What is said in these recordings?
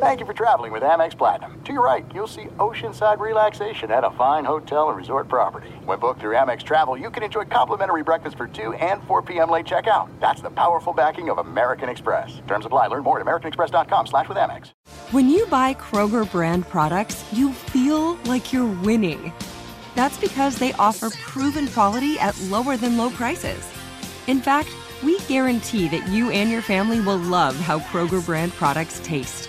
Thank you for traveling with Amex Platinum. To your right, you'll see oceanside relaxation at a fine hotel and resort property. When booked through Amex Travel, you can enjoy complimentary breakfast for 2 and 4 p.m. late checkout. That's the powerful backing of American Express. Terms apply. Learn more at americanexpress.com slash with Amex. When you buy Kroger brand products, you feel like you're winning. That's because they offer proven quality at lower than low prices. In fact, we guarantee that you and your family will love how Kroger brand products taste,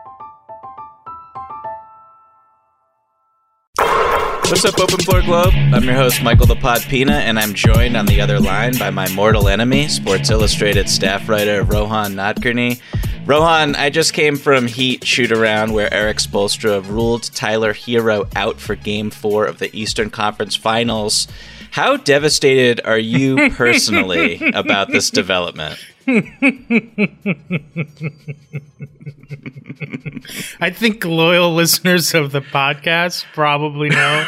What's up, Open Floor Globe? I'm your host, Michael the Pod Pina, and I'm joined on the other line by my mortal enemy, Sports Illustrated staff writer Rohan Nadkarni. Rohan, I just came from Heat shoot around where Erik Spoelstra ruled Tyler Herro out for Game Four of the Eastern Conference Finals. How devastated are you personally about this development? I think loyal listeners of the podcast probably know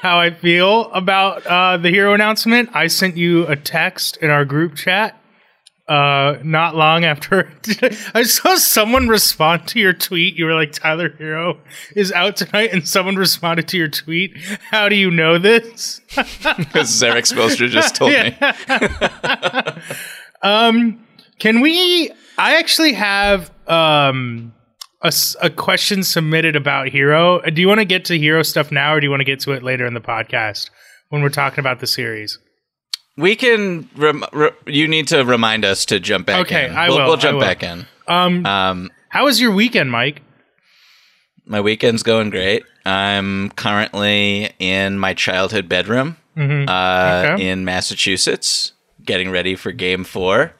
how I feel about uh, the Herro announcement. I sent you a text in our group chat uh, not long after I saw someone respond to your tweet. You were like, Tyler Herro is out tonight, and someone responded to your tweet. How do you know this? Because Erik Spoelstra just told me. Um, can we? I actually have um a question submitted about Herro. Do you want to get to Herro stuff now, or do you want to get to it later in the podcast when we're talking about the series? We can. Rem- re- you need to remind us to jump back Okay, in. I we'll, will, We'll jump will. back in. Um, Um, how was your weekend, Mike? my weekend's going great. I'm currently in my childhood bedroom uh, Okay. in Massachusetts, getting ready for Game Four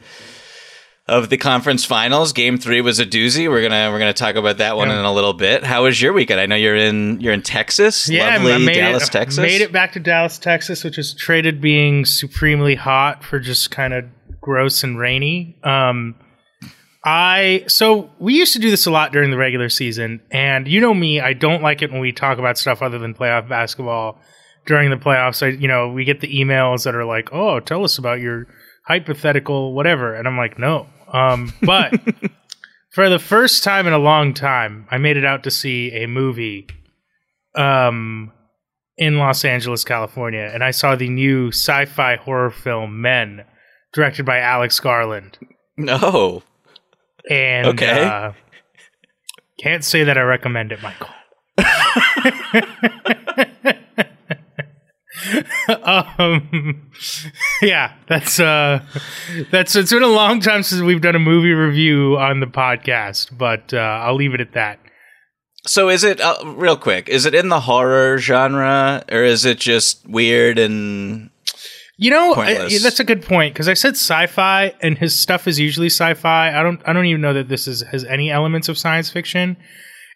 of the conference finals. Game Three was a doozy. We're gonna we're gonna talk about that one Yeah. in a little bit. How was your weekend? I know you're in you're in Texas, Yeah, lovely Dallas, it, Texas. Made it back to Dallas, Texas, which is traded being supremely hot for just kind of gross and rainy. Um, I so we used to do this a lot during the regular season, and you know me, I don't like it when we talk about stuff other than playoff basketball during the playoffs. I, you know, we get the emails that are like, "Oh, tell us about your hypothetical whatever," and I'm like, "No." Um, but for the first time in a long time, I made it out to see a movie um, in Los Angeles, California, and I saw the new sci-fi horror film Men, directed by Alex Garland. No, And Okay. uh, can't say that I recommend it, Michael. um, yeah, that's uh, that's it's been a long time since we've done a movie review on the podcast, but uh, I'll leave it at that. So is it uh, real quick? Is it in the horror genre, or is it just weird and You know, I, that's a good point because I said sci-fi, and his stuff is usually sci-fi. I don't, I don't even know that this is has any elements of science fiction.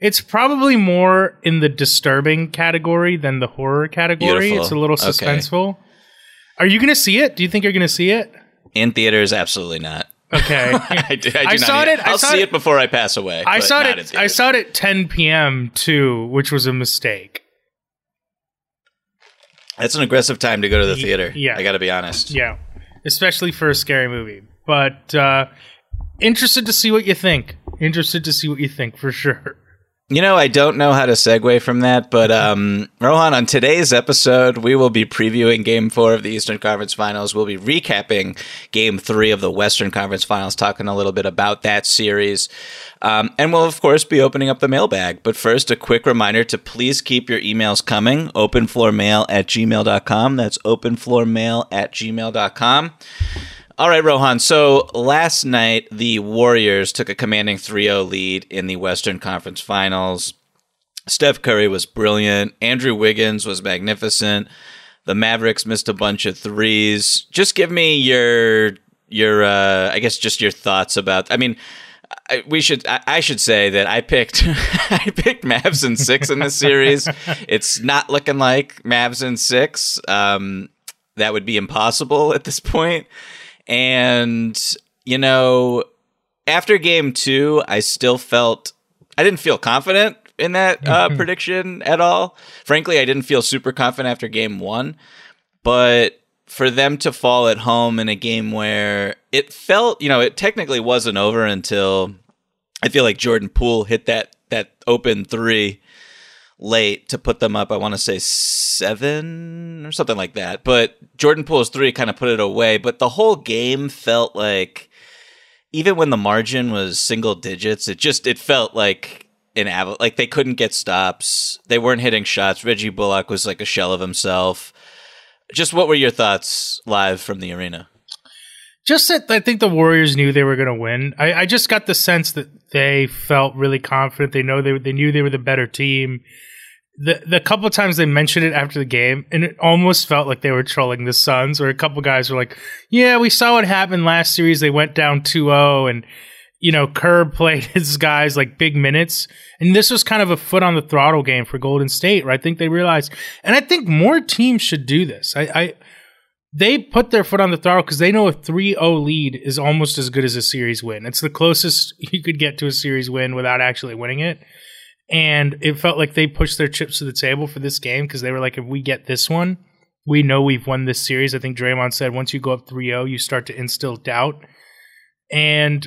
It's probably more in the disturbing category than the horror category. Beautiful. It's a little Okay. suspenseful. Are you going to see it? Do you think you're going to see it? in theaters? Absolutely not. Okay. I, do, I, do I saw it- I I'll saw see it- it before I pass away. I saw it. I saw it at 10 p.m. too, which was a mistake. That's an aggressive time to go to the theater. yeah. I got to be honest. Yeah, especially for a scary movie. But uh, interested to see what you think. Interested to see what you think for sure. You know, I don't know how to segue from that, but um, Rohan, on today's episode, we will be previewing Game Four of the Eastern Conference Finals. We'll be recapping Game Three of the Western Conference Finals, talking a little bit about that series, um, and we'll of course be opening up the mailbag. But first, a quick reminder to please keep your emails coming. Openfloormail at gmail.com. That's openfloormail at gmail.com. All right, Rohan. So last night, the Warriors took a commanding 3 0 lead in the Western Conference Finals. Steph Curry was brilliant. Andrew Wiggins was magnificent. The Mavericks missed a bunch of threes. Just give me your your uh, I guess just your thoughts about. I mean, I, we should I, I, should say that I picked I picked Mavs in six in this series. It's not looking like Mavs and six. Um, that would be impossible at this point. And, you know, after game two, I still felt, I didn't feel confident in that uh, prediction at all. Frankly, I didn't feel super confident after game one. But for them to fall at home in a game where it felt, you know, it technically wasn't over until I feel like Jordan Poole hit that that open three late to put them up. I want to say seven or something like that. But Jordan Poole's three kind of put it away. But the whole game felt like, even when the margin was single digits, it just it felt like an av- like they couldn't get stops. They weren't hitting shots. Reggie Bullock was like a shell of himself. Just what were your thoughts live from the arena? Just that I think the Warriors knew they were going to win. I, I, just got the sense that they felt really confident. They know they they knew they were the better team the the couple times they mentioned it after the game, and it almost felt like they were trolling the Suns. Or a couple guys were like, "Yeah, we saw what happened last series. They went down 2-0 and you know Kerr played his guys like big minutes, and this was kind of a foot on the throttle game for Golden State. Where I think they realized, and I think more teams should do this. I, I they put their foot on the throttle because they know a 3-0 lead is almost as good as a series win. It's the closest you could get to a series win without actually winning it. And it felt like they pushed their chips to the table for this game because they were like, if we get this one, we know we've won this series. I think Draymond said once you go up 3 0, you start to instill doubt. And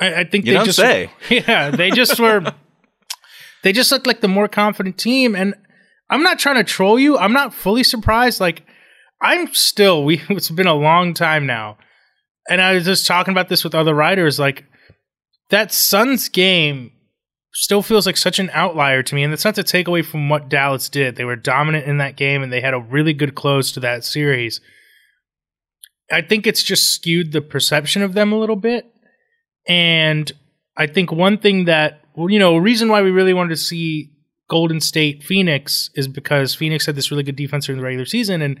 I, I think you they don't just say. Yeah, they just were they just looked like the more confident team. And I'm not trying to troll you. I'm not fully surprised. Like I'm still we it's been a long time now. And I was just talking about this with other writers, like that Suns game still feels like such an outlier to me. And that's not to take away from what Dallas did. They were dominant in that game and they had a really good close to that series. I think it's just skewed the perception of them a little bit. And I think one thing that, you know, reason why we really wanted to see Golden State Phoenix is because Phoenix had this really good defense during the regular season. And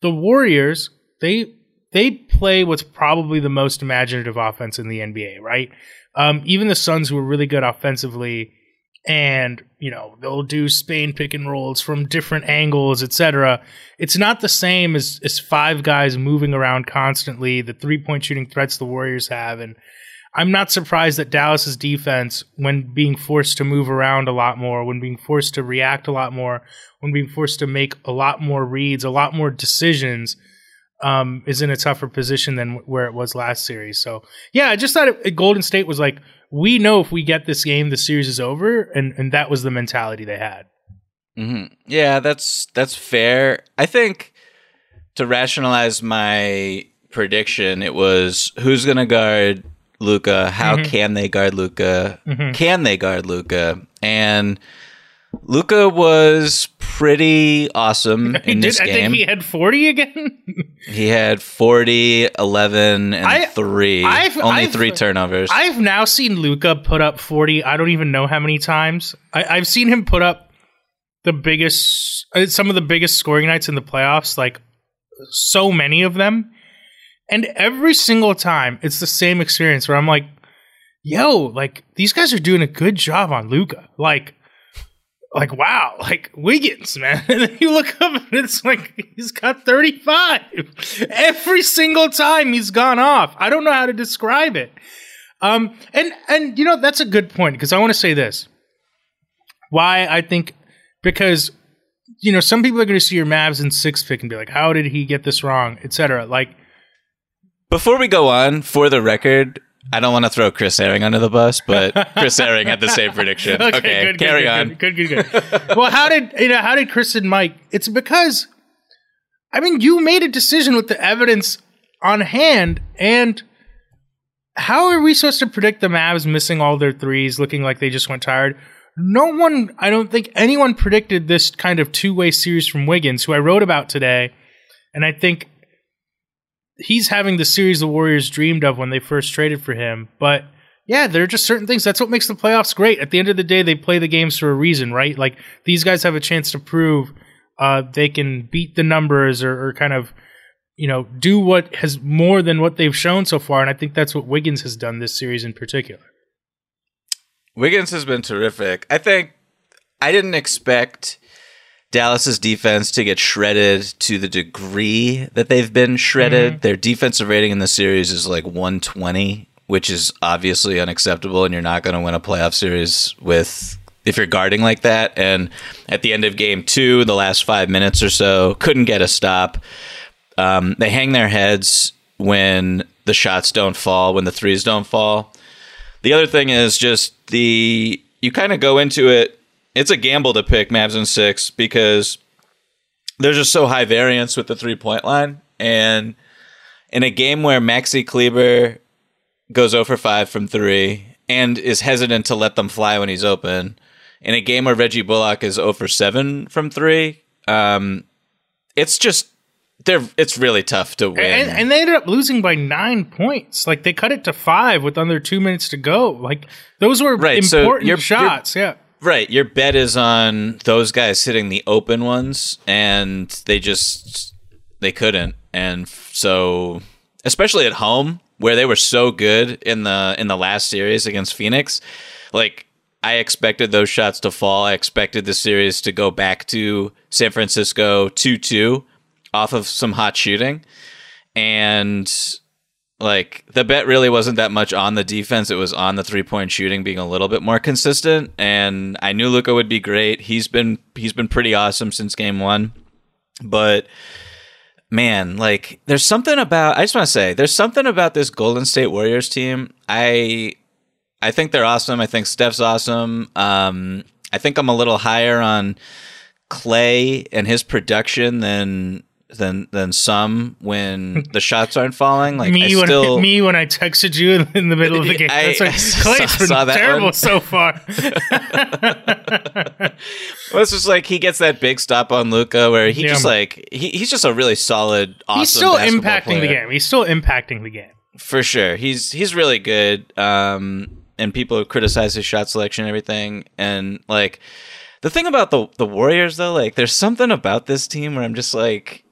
the Warriors, they they play what's probably the most imaginative offense in the NBA, right? Um, even the Suns, who are really good offensively, and you know they'll do Spain pick and rolls from different angles, etc. It's not the same as as five guys moving around constantly. The three point shooting threats the Warriors have, and I'm not surprised that Dallas's defense, when being forced to move around a lot more, when being forced to react a lot more, when being forced to make a lot more reads, a lot more decisions um, is in a tougher position than where it was last series. So yeah, I just thought it, Golden State was like, we know if we get this game, the series is over, and and that was the mentality they had. Mm-hmm. Yeah, that's that's fair. I think to rationalize my prediction, it was who's going to guard Luka? How mm-hmm. can they guard Luka? Mm-hmm. Can they guard Luka? And Luka was pretty awesome in this did, game. I think he had 40 again. he had 40, 11, and I, 3. I've, Only I've, 3 turnovers. I've now seen Luka put up 40. I don't even know how many times. I, I've seen him put up the biggest, uh, some of the biggest scoring nights in the playoffs, like so many of them. And every single time, it's the same experience where I'm like, yo, like these guys are doing a good job on Luka. Like, like wow, like Wiggins, man. And then you look up and it's like he's got 35 every single time he's gone off. I don't know how to describe it. Um, and and you know that's a good point because I want to say this. Why I think because you know some people are going to see your Mavs in six pick and be like, how did he get this wrong, etc. Like before we go on, for the record, I don't want to throw Chris Herring under the bus, but Chris Herring had the same prediction. Okay, good, carry good, on. Good, good, good, good. well, how did you know? How did Chris and Mike? It's because, I mean, you made a decision with the evidence on hand, and how are we supposed to predict the Mavs missing all their threes, looking like they just went tired? No one, I don't think anyone predicted this kind of two way series from Wiggins, who I wrote about today, and I think he's having the series the Warriors dreamed of when they first traded for him, but yeah, there are just certain things. That's what makes the playoffs great. At the end of the day, they play the games for a reason, right? Like these guys have a chance to prove uh, they can beat the numbers or, or, kind of, you know, do what has more than what they've shown so far. And I think that's what Wiggins has done this series in particular. Wiggins has been terrific. I think I didn't expect Dallas's defense to get shredded to the degree that they've been shredded. Mm-hmm. Their defensive rating in the series is like 120, which is obviously unacceptable, and you're not going to win a playoff series with if you're guarding like that. And at the end of game two, the last five minutes or so, couldn't get a stop. Um, they hang their heads when the shots don't fall, when the threes don't fall. The other thing is just the you kind of go into it it's a gamble to pick Mavs in six because there's just so high variance with the three point line. And in a game where Maxi Kleber goes over 5 from three and is hesitant to let them fly when he's open, in a game where Reggie Bullock is over 7 from three, um, it's just they're it's really tough to win. And, and, they ended up losing by nine points. Like they cut it to five with under two minutes to go. Like those were right, important so you're, shots. You're, yeah. Right. Your bet is on those guys hitting the open ones, and they just they couldn't. And so, especially at home, where they were so good in the in the last series against Phoenix, like I expected those shots to fall. I expected the series to go back to San Francisco two two off of some hot shooting, and like the bet really wasn't that much on the defense. It was on the three point shooting being a little bit more consistent. And I knew Luka would be great. He's been he's been pretty awesome since game one. But man, like there's something about I just want to say there's something about this Golden State Warriors team. I I think they're awesome. I think Steph's awesome. Um, I think I'm a little higher on Clay and his production than than than some when the shots aren't falling. Like me I still, when me when I texted you in the middle of the game. I, like, Clay's been terrible so far. well, it's just like he gets that big stop on Luka where he yeah, just like he, he's just a really solid. Awesome he's still impacting player. the game. He's still impacting the game for sure. He's he's really good. Um, and people criticize his shot selection and everything, and like. The thing about the the Warriors though, like there's something about this team where I'm just like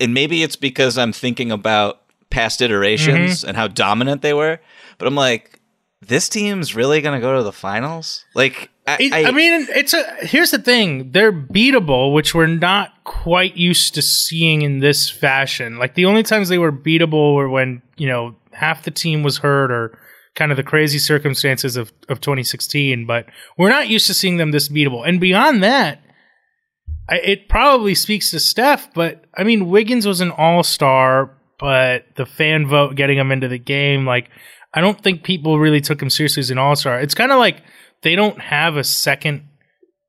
and maybe it's because I'm thinking about past iterations mm-hmm. and how dominant they were, but I'm like, this team's really gonna go to the finals. Like, I, it, I, I, mean, it's a. Here's the thing: they're beatable, which we're not quite used to seeing in this fashion. Like the only times they were beatable were when you know half the team was hurt or kind of the crazy circumstances of of 2016. But we're not used to seeing them this beatable. And beyond that, I, it probably speaks to Steph, but I mean, Wiggins was an all star, but the fan vote getting him into the game, like, I don't think people really took him seriously as an all star. It's kind of like they don't have a second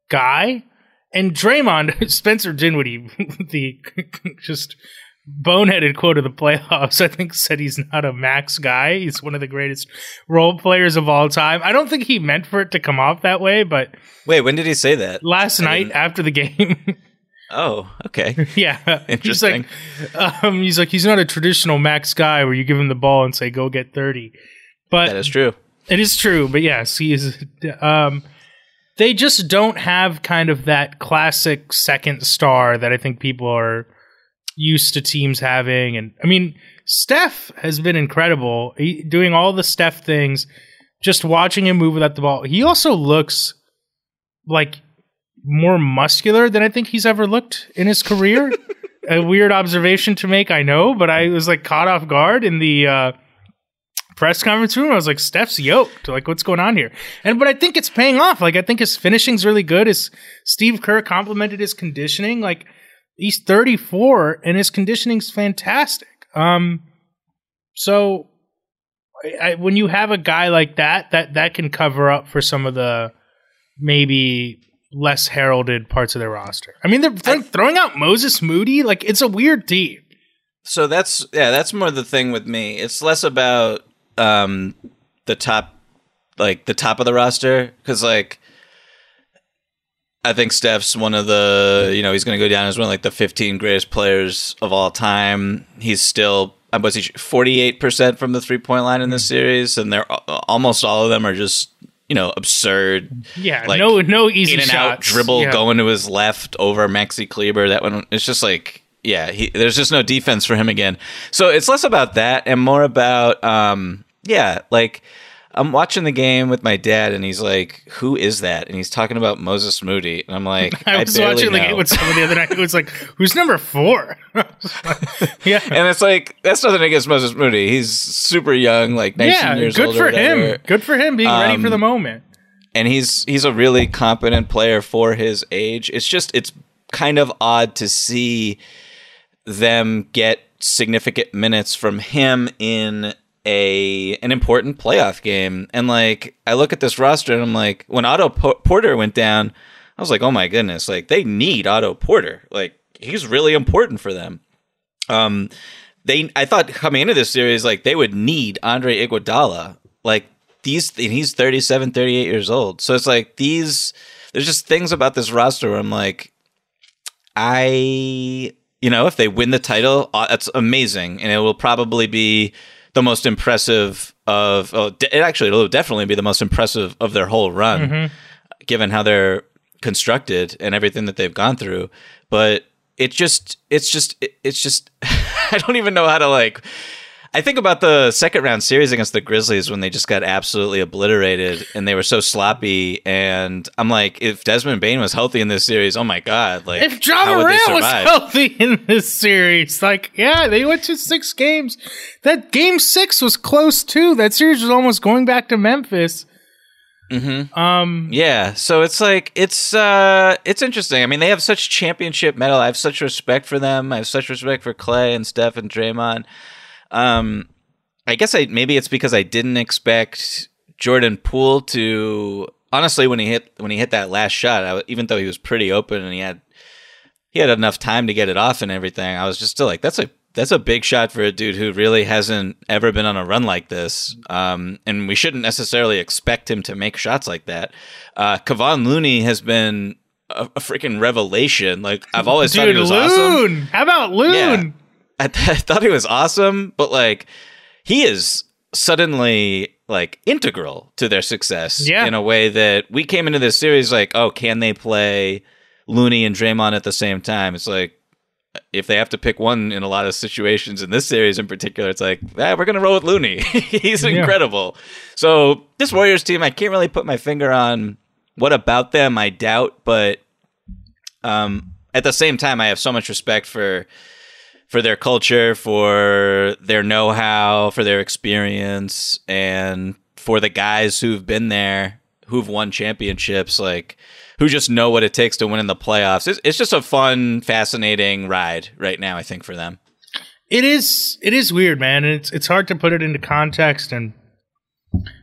guy. And Draymond, Spencer Dinwiddie, the just boneheaded quote of the playoffs, I think said he's not a max guy. He's one of the greatest role players of all time. I don't think he meant for it to come off that way, but wait, when did he say that? Last I night didn't... after the game. oh, okay. yeah, interesting. He's like, um, he's like, he's not a traditional max guy where you give him the ball and say go get thirty. But that is true. It is true, but yes, he is. Um, they just don't have kind of that classic second star that I think people are used to teams having. And I mean, Steph has been incredible he, doing all the Steph things. Just watching him move without the ball. He also looks like more muscular than I think he's ever looked in his career. a weird observation to make, I know, but I was like caught off guard in the uh, press conference room. I was like, Steph's yoked. Like, what's going on here? And but I think it's paying off. Like, I think his finishing's really good. His Steve Kerr complimented his conditioning. Like, he's 34 and his conditioning's fantastic. Um, so I, when you have a guy like that, that that can cover up for some of the maybe less heralded parts of their roster. I mean, they're th- throwing out Moses Moody. Like it's a weird team. So that's yeah, that's more the thing with me. It's less about um the top like the top of the roster cuz like I think Steph's one of the, you know, he's going to go down as one of like the 15 greatest players of all time. He's still uh, was he 48% from the three-point line in this series and they're almost all of them are just you know, absurd. Yeah, like, no, no easy in and shots. out dribble yeah. going to his left over Maxi Kleber. That one, it's just like, yeah, he, there's just no defense for him again. So it's less about that and more about, um, yeah, like I'm watching the game with my dad, and he's like, "Who is that?" And he's talking about Moses Moody, and I'm like, "I, I was watching the game with someone the other night. It was like, "Who's number four? yeah, and it's like that's nothing against Moses Moody. He's super young, like 19 yeah. years Good old. Good for or him. Good for him being ready for Um, the moment. and he's he's a really competent player for his age. It's just it's kind of odd to see them get significant minutes from him in a an important playoff game. And like I look at this roster and I'm like when Otto Po- Porter went down, I was like, "Oh my goodness, like they need Otto Porter. Like he's really important for them." Um they I thought coming into this series like they would need Andre Iguodala. Like these and he's 37 38 years old. So it's like these there's just things about this roster where I'm like I you know, if they win the title, uh, that's amazing and it will probably be the most impressive of oh, de- actually it'll definitely be the most impressive of their whole run mm-hmm. given how they're constructed and everything that they've gone through. But it just it's just it, it's just i don't even know how to like i think about the second round series against the grizzlies when they just got absolutely obliterated and they were so sloppy and i'm like if desmond bane was healthy in this series oh my god like If Ja how would they Morant was healthy in this series, like yeah, they went to six games. That game six was close too. That series was almost going back to Memphis. Mm-hmm. Um, Yeah, so it's like it's uh it's interesting. I mean, they have such championship mettle. I have such respect for them. I have such respect for Clay and Steph and Draymond. Um I guess I maybe it's because I didn't expect Jordan Poole to honestly when he hit when he hit that last shot, I, even though he was pretty open and he had he had enough time to get it off and everything. I was just still like that's a that's a big shot for a dude who really hasn't ever been on a run like this. Um, and we shouldn't necessarily expect him to make shots like that. Uh, Kevon Looney has been a, a freaking revelation. Like I've always thought dude, he was Loon. awesome. How about Loon? Yeah. I, th- I thought he was awesome, but like he is suddenly like integral to their success Yeah. in a way that we came into this series like, oh, can they play Looney and Draymond at the same time? It's like if they have to pick one in a lot of situations in this series in particular, it's like, ah, we're gonna roll with Looney. He's incredible. So this Warriors team, I can't really put my finger on what about them I doubt, but um, at the same time, I have so much respect for for their culture, for their know-how, for their experience, and for the guys who've been there, who've won championships, like who just know what it takes to win in the playoffs. It's, it's just a fun, fascinating ride right now. I think for them. It is. It is weird, man. It's it's hard to put it into context. And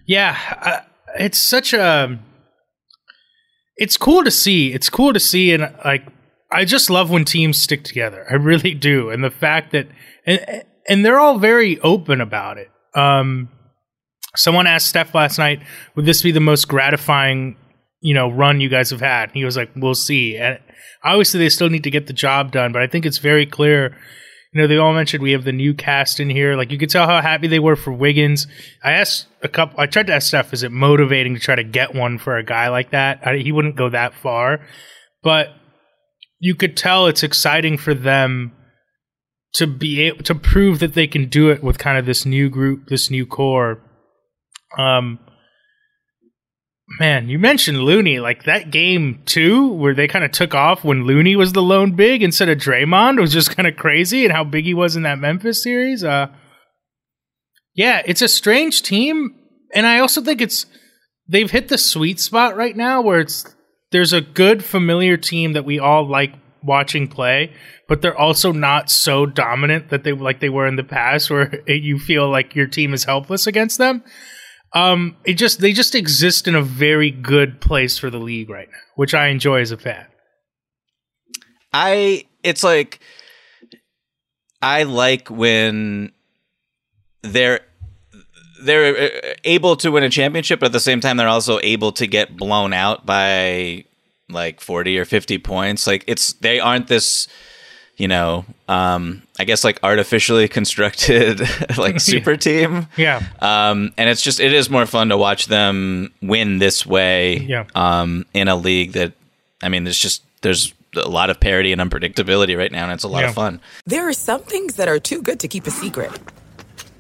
yeah, it's such a. It's cool to see. It's cool to see, and like I just love when teams stick together. I really do, and the fact that and and they're all very open about it. Um, someone asked Steph last night, "Would this be the most gratifying, you know, run you guys have had?" And he was like, "We'll see." And obviously, they still need to get the job done, but I think it's very clear. You know, they all mentioned we have the new cast in here. Like you could tell how happy they were for Wiggins. I asked a couple. I tried to ask Steph, "Is it motivating to try to get one for a guy like that?" I, he wouldn't go that far, but you could tell it's exciting for them to be able to prove that they can do it with kind of this new group, this new core. Um, man, you mentioned Looney, like that game too, where they kind of took off when Looney was the lone big instead of Draymond was just kind of crazy, and how big he was in that Memphis series. Uh, yeah, it's a strange team, and I also think it's they've hit the sweet spot right now where it's there's a good familiar team that we all like watching play, but they're also not so dominant that they like they were in the past, where you feel like your team is helpless against them. Um, it just they just exist in a very good place for the league right now, which I enjoy as a fan. I it's like I like when they're they're uh, able to win a championship, but at the same time they're also able to get blown out by like 40 or 50 points. Like it's they aren't this you know, um, I guess like artificially constructed like super team. Yeah. Um, and it's just it is more fun to watch them win this way. Yeah. Um, in a league that, I mean, there's just there's a lot of parity and unpredictability right now, and it's a lot Yeah. of fun. There are some things that are too good to keep a secret.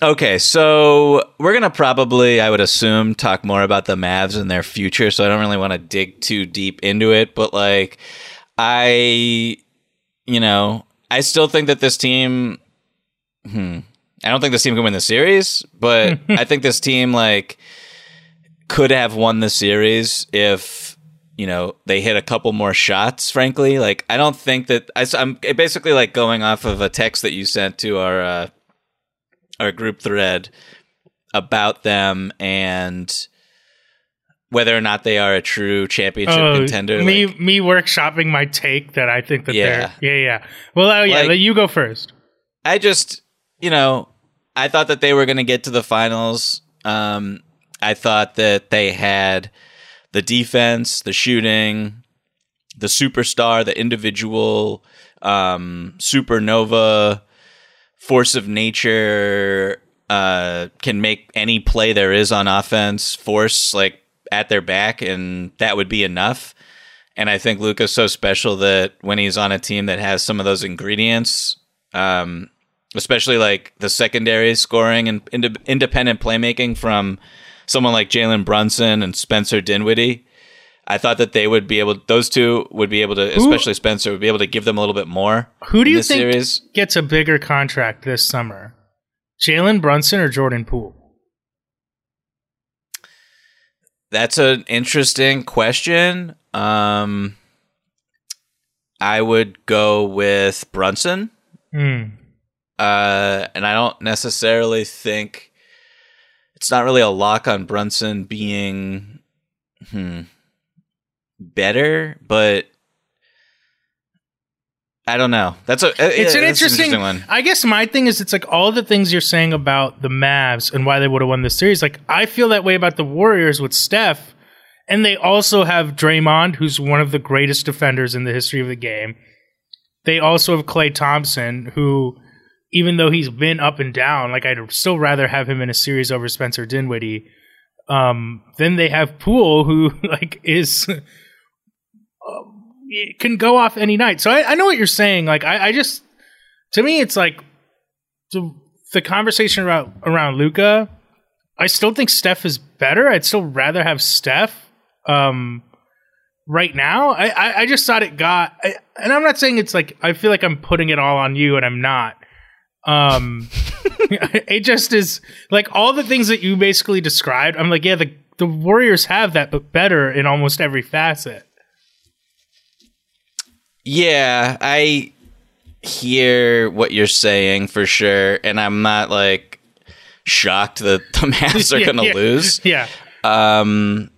Okay, so we're gonna probably, I would assume, talk more about the Mavs and their future. So I don't really want to dig too deep into it, but like, I, you know, I still think that this team. Hmm, I don't think this team can win the series, but I think this team like could have won the series if you know they hit a couple more shots. Frankly, like I don't think that I, am basically like going off of a text that you sent to our. Uh, our group thread about them and whether or not they are a true championship Oh, contender. me like- me workshopping my take that I think that Yeah. they're yeah yeah. Well, oh, yeah, Like- you go first. I just, you know, I thought that they were going to get to the finals. Um, I thought that they had the defense, the shooting, the superstar, the individual um, supernova force of nature uh, can make any play there is on offense force like at their back, and that would be enough. And I think Luka's so special that when he's on a team that has some of those ingredients, um, especially like the secondary scoring and ind- independent playmaking from someone like Jalen Brunson and Spencer Dinwiddie. I thought that they would be able; those two would be able to, especially Spencer, would be able to give them a little bit more. Who do you think Series. gets a bigger contract this summer? Jalen Brunson or Jordan Poole? That's an interesting question. Um, I would go with Brunson. Hmm. Uh, and I don't necessarily think it's not really a lock on Brunson being hmm, better, but I don't know. That's a It's yeah, an that's interesting, one. I guess my thing is it's like all the things you're saying about the Mavs and why they would have won the series. Like I feel that way about the Warriors with Steph, and they also have Draymond, who's one of the greatest defenders in the history of the game. They also have Clay Thomson, who, even though he's been up and down, like I'd still rather have him in a series over Spencer Dinwiddie. Um, then they have Poole, who like is it can go off any night. So I, I know what you're saying. Like I, I just to me it's like the, the conversation around around Luka. I still think Steph is better. I'd still rather have Steph. Um, right now, I, I, I just thought it got, I, and I'm not saying it's like I feel like I'm putting it all on you, and I'm not. Um, it just is like all the things that you basically described. I'm like, yeah, the the Warriors have that, but better in almost every facet. Yeah, I hear what you're saying for sure, and I'm not like shocked that the Mavs are Yeah, to yeah. lose. Yeah. Um,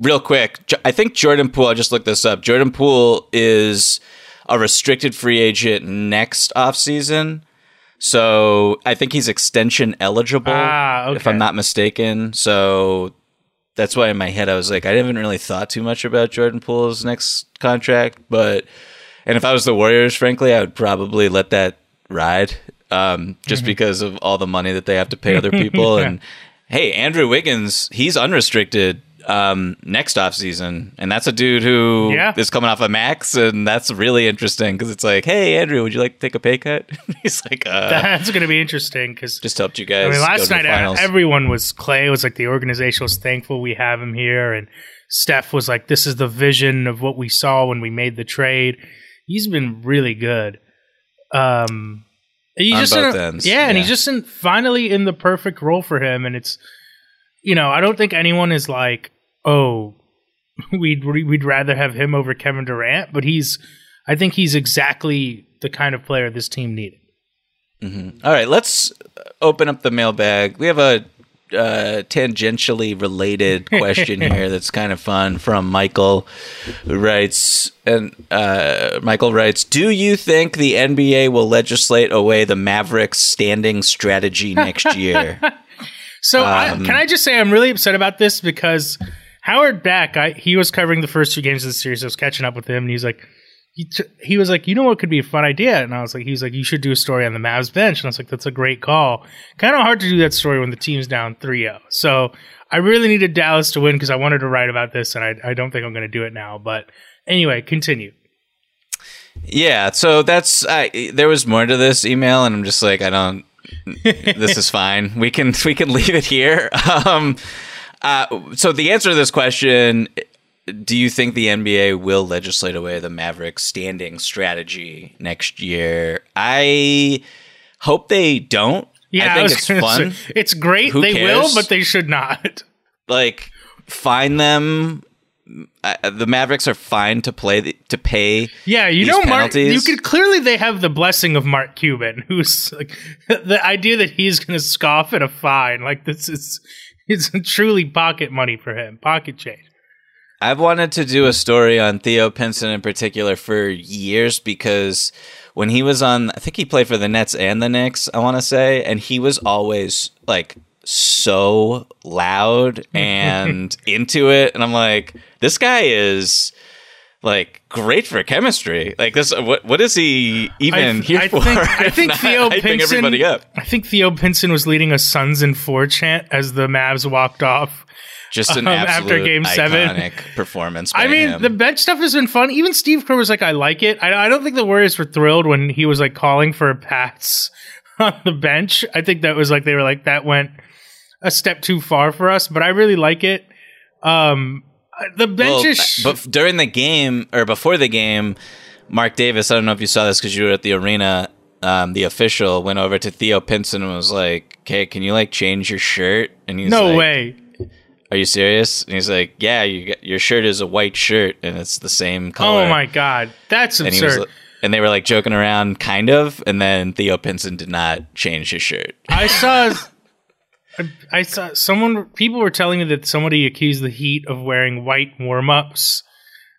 real quick, I think Jordan Poole. I just looked this up. Jordan Poole is a restricted free agent next offseason. So I think he's extension eligible, Ah, if I'm not mistaken. So that's why in my head I was like, I haven't really thought too much about Jordan Poole's next contract, but and if I was the Warriors, frankly, I would probably let that ride, um, just Mm-hmm. because of all the money that they have to pay other people. And hey, Andrew Wiggins, he's unrestricted um, next off season, and that's a dude who is Yeah. coming off a max, and that's really interesting because it's like, hey, Andrew, would you like to take a pay cut? he's like, uh, That's going to be interesting because just helped you guys. I mean, last night everyone was Clay was like the organization was thankful we have him here, and Steph was like, "This is the vision of what we saw when we made the trade." He's been really good. Um, he's just both in a- ends, yeah, and he's just in, finally in the perfect role for him, and it's you know I don't think anyone is like, "Oh, we'd we'd rather have him over Kevin Durant," but he's I think he's exactly the kind of player this team needed. All right, let's open up the mailbag. We have a uh, tangentially related question here that's kind of fun from Michael, who writes, and uh, Michael writes, "Do you think the NBA will legislate away the Mavericks' standing strategy next year?" So I, Um, can I just say I'm really upset about this because Howard Beck, I, he was covering the first two games of the series. I was catching up with him, and he's like, he, t- he was like, you know what could be a fun idea, and I was like, he's like, you should do a story on the Mavs bench, and I was like, that's a great call. Kind of hard to do that story when the team's down 3-0. So I really needed Dallas to win because I wanted to write about this, and I, I don't think I'm going to do it now. But anyway, continue. Yeah, so that's I there was more to this email and I'm just like I don't this is fine. We can we can leave it here. Um uh so the answer to this question do you think the NBA will legislate away the Mavericks standing strategy next year? I hope they don't. Yeah, I think was it's fun. say, it's great. Who they cares? will, but they should not. like find them uh, the Mavericks are fine to play the, to pay Yeah, you know, Mark. You could clearly they have the blessing of Mark Cuban, who's like the idea that he's going to scoff at a fine. Like this is it's truly pocket money for him, pocket change. I've wanted to do a story on Theo Pinson in particular for years because when he was on, I think he played for the Nets and the Knicks, I want to say, and he was always like so loud and into it. And I'm like, this guy is like great for chemistry. Like this, what what is he even th- here I for? think, I think not Theo hyping Pinson. everybody up. I think Theo Pinson was leading a Suns and Four chant as the Mavs walked off. Just an um, after game seven. iconic performance. I mean, him. the bench stuff has been fun. Even Steve Kerr was like, "I like it." I, I don't think the Warriors were thrilled when he was like calling for a pass on the bench. I think that was like they were like that went a step too far for us, but I really like it. Um, the bench Well, is but during the game or before the game, Marc Davis. I don't know if you saw this because you were at the arena. Um, the official went over to Theo Pinson and was like, "Okay, can you like change your shirt?" And he's no like, way. Are you serious? And he's like, "Yeah, you got, your shirt is a white shirt and it's the same color." Oh my god, that's And he was, absurd. and they were like joking around, kind of. And then Theo Pinson did not change his shirt. I saw. I- I saw someone. People were telling me that somebody accused the Heat of wearing white warm ups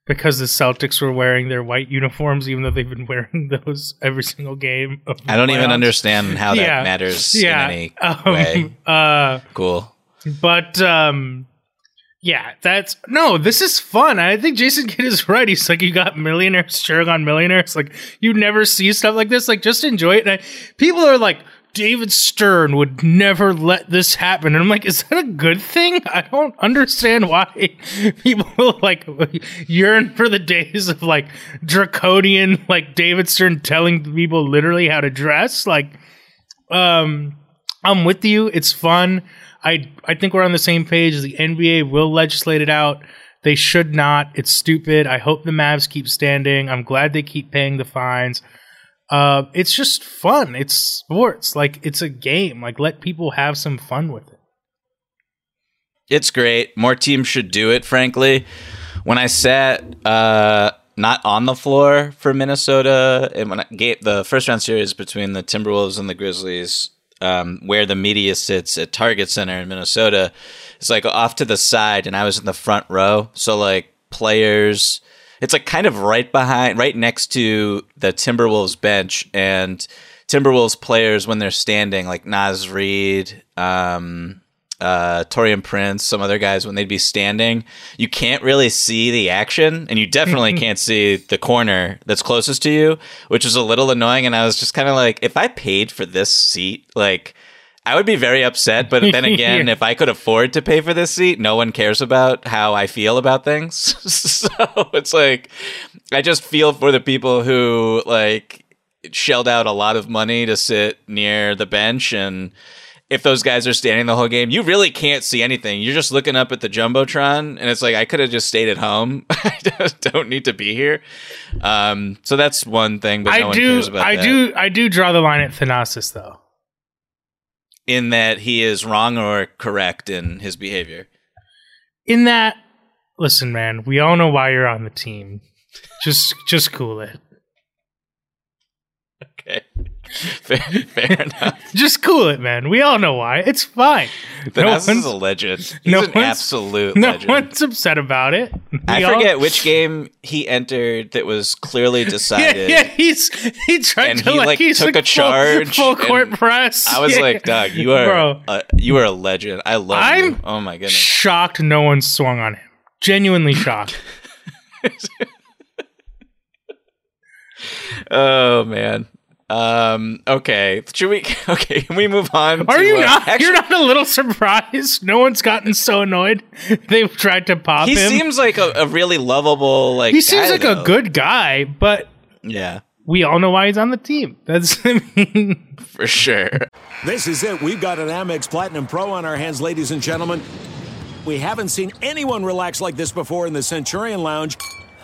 because the Celtics were wearing their white uniforms, even though they've been wearing those every single game. I don't even understand how that Yeah. matters Yeah. in any Um, way. Uh, Cool. but um, yeah, that's no. This is fun. I think Jason Kidd is right. He's like, you got millionaires cheering on millionaires. Like you never see stuff like this. Like just enjoy it. And I, people are like. David Stern would never let this happen. And I'm like, is that a good thing? I don't understand why people like yearn for the days of like draconian, like David Stern telling people literally how to dress. Like, um, I'm with you. It's fun. I I think we're on the same page. The NBA will legislate it out. They should not. It's stupid. I hope the Mavs keep standing. I'm glad they keep paying the fines. Uh, it's just fun. It's sports. Like it's a game. Like let people have some fun with it. It's great. More teams should do it, frankly. When I sat uh, not on the floor for Minnesota, and when I gave the first round series between the Timberwolves and the Grizzlies, um, where the media sits at Target Center in Minnesota, it's like off to the side, and I was in the front row. So, like, players It's like kind of right behind, right next to the Timberwolves bench, and Timberwolves players when they're standing, like Naz Reid, um, uh, Taurean Prince, some other guys, when they'd be standing, you can't really see the action, and you definitely can't see the corner that's closest to you, which is a little annoying. And I was just kind of like, if I paid for this seat, like. I would be very upset, but then again, Yeah. if I could afford to pay for this seat, no one cares about how I feel about things. so it's like I just feel for the people who like shelled out a lot of money to sit near the bench and if those guys are standing the whole game, you really can't see anything. You're just looking up at the jumbotron, and it's like I could have just stayed at home. I just don't need to be here. Um, so that's one thing. But no I one do, cares about I that. do, I do draw the line at Thanasis though. In that he is wrong or correct in his behavior. In that, listen, man, we all know why you're on the team. Just, just cool it. Okay, fair, fair enough. Just cool it, man. We all know why. It's fine. Thanasis one's- is a legend. He's no an absolute No legend. one's upset about it. I all- forget which game he entered that was clearly decided. yeah, he's he tried And to he, like, took like a charge full, full court press. I was Yeah. like, Doug, you are Bro. a, you are a legend. I love. I'm Oh my goodness. shocked no one swung on him. Genuinely shocked. Oh man. Um. Okay. Should we? Okay. Can we move on? Are to, you uh, not? Actually, you're not a little surprised? No one's gotten so annoyed they've tried to pop he him. He seems like a, a really lovable like. he seems guy, like though. a good guy, but Yeah, we all know why he's on the team. That's I mean, for sure. This is it. We've got an Amex Platinum Pro on our hands, ladies and gentlemen. We haven't seen anyone relax like this before in the Centurion Lounge.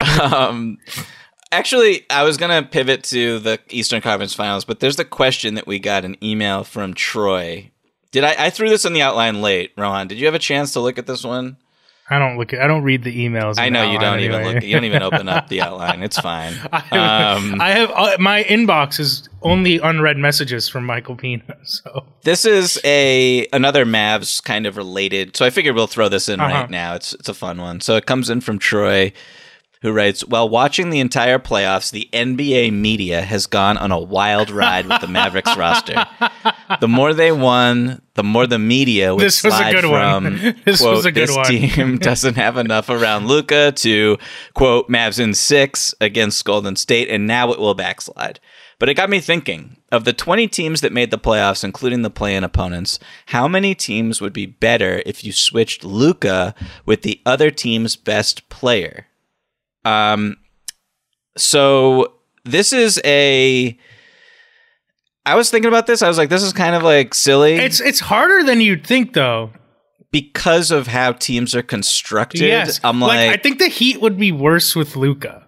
Um, actually, I was gonna pivot to the Eastern Conference Finals, but there's the question that we got an email from Troy. Did I? I threw this in the outline late, Rohan. Did you have a chance to look at this one? I don't look. At, I don't read the emails. I know you don't outline even look. You don't even open up the outline. It's fine. I, Um, I have uh, my inbox is only unread messages from Michael Pina. So This is a another Mavs kind of related. So I figured we'll throw this in Uh-huh. right now. It's it's a fun one. So it comes in from Troy who writes, "While watching the entire playoffs, the NBA media has gone on a wild ride with the Mavericks roster. The more they won, the more the media would This was a good one. This quote, was a good this one." team doesn't have enough around Luka to quote Mavs in 6 against Golden State and now it will backslide." But it got me thinking of the 20 teams that made the playoffs, including the play in opponents, how many teams would be better if you switched Luka with the other team's best player? Um, so this is a. I was thinking about this. I was like, this is kind of like silly it's it's harder than you'd think, though. because of how teams are constructed. Yes, I'm like, I think the Heat would be worse with Luka.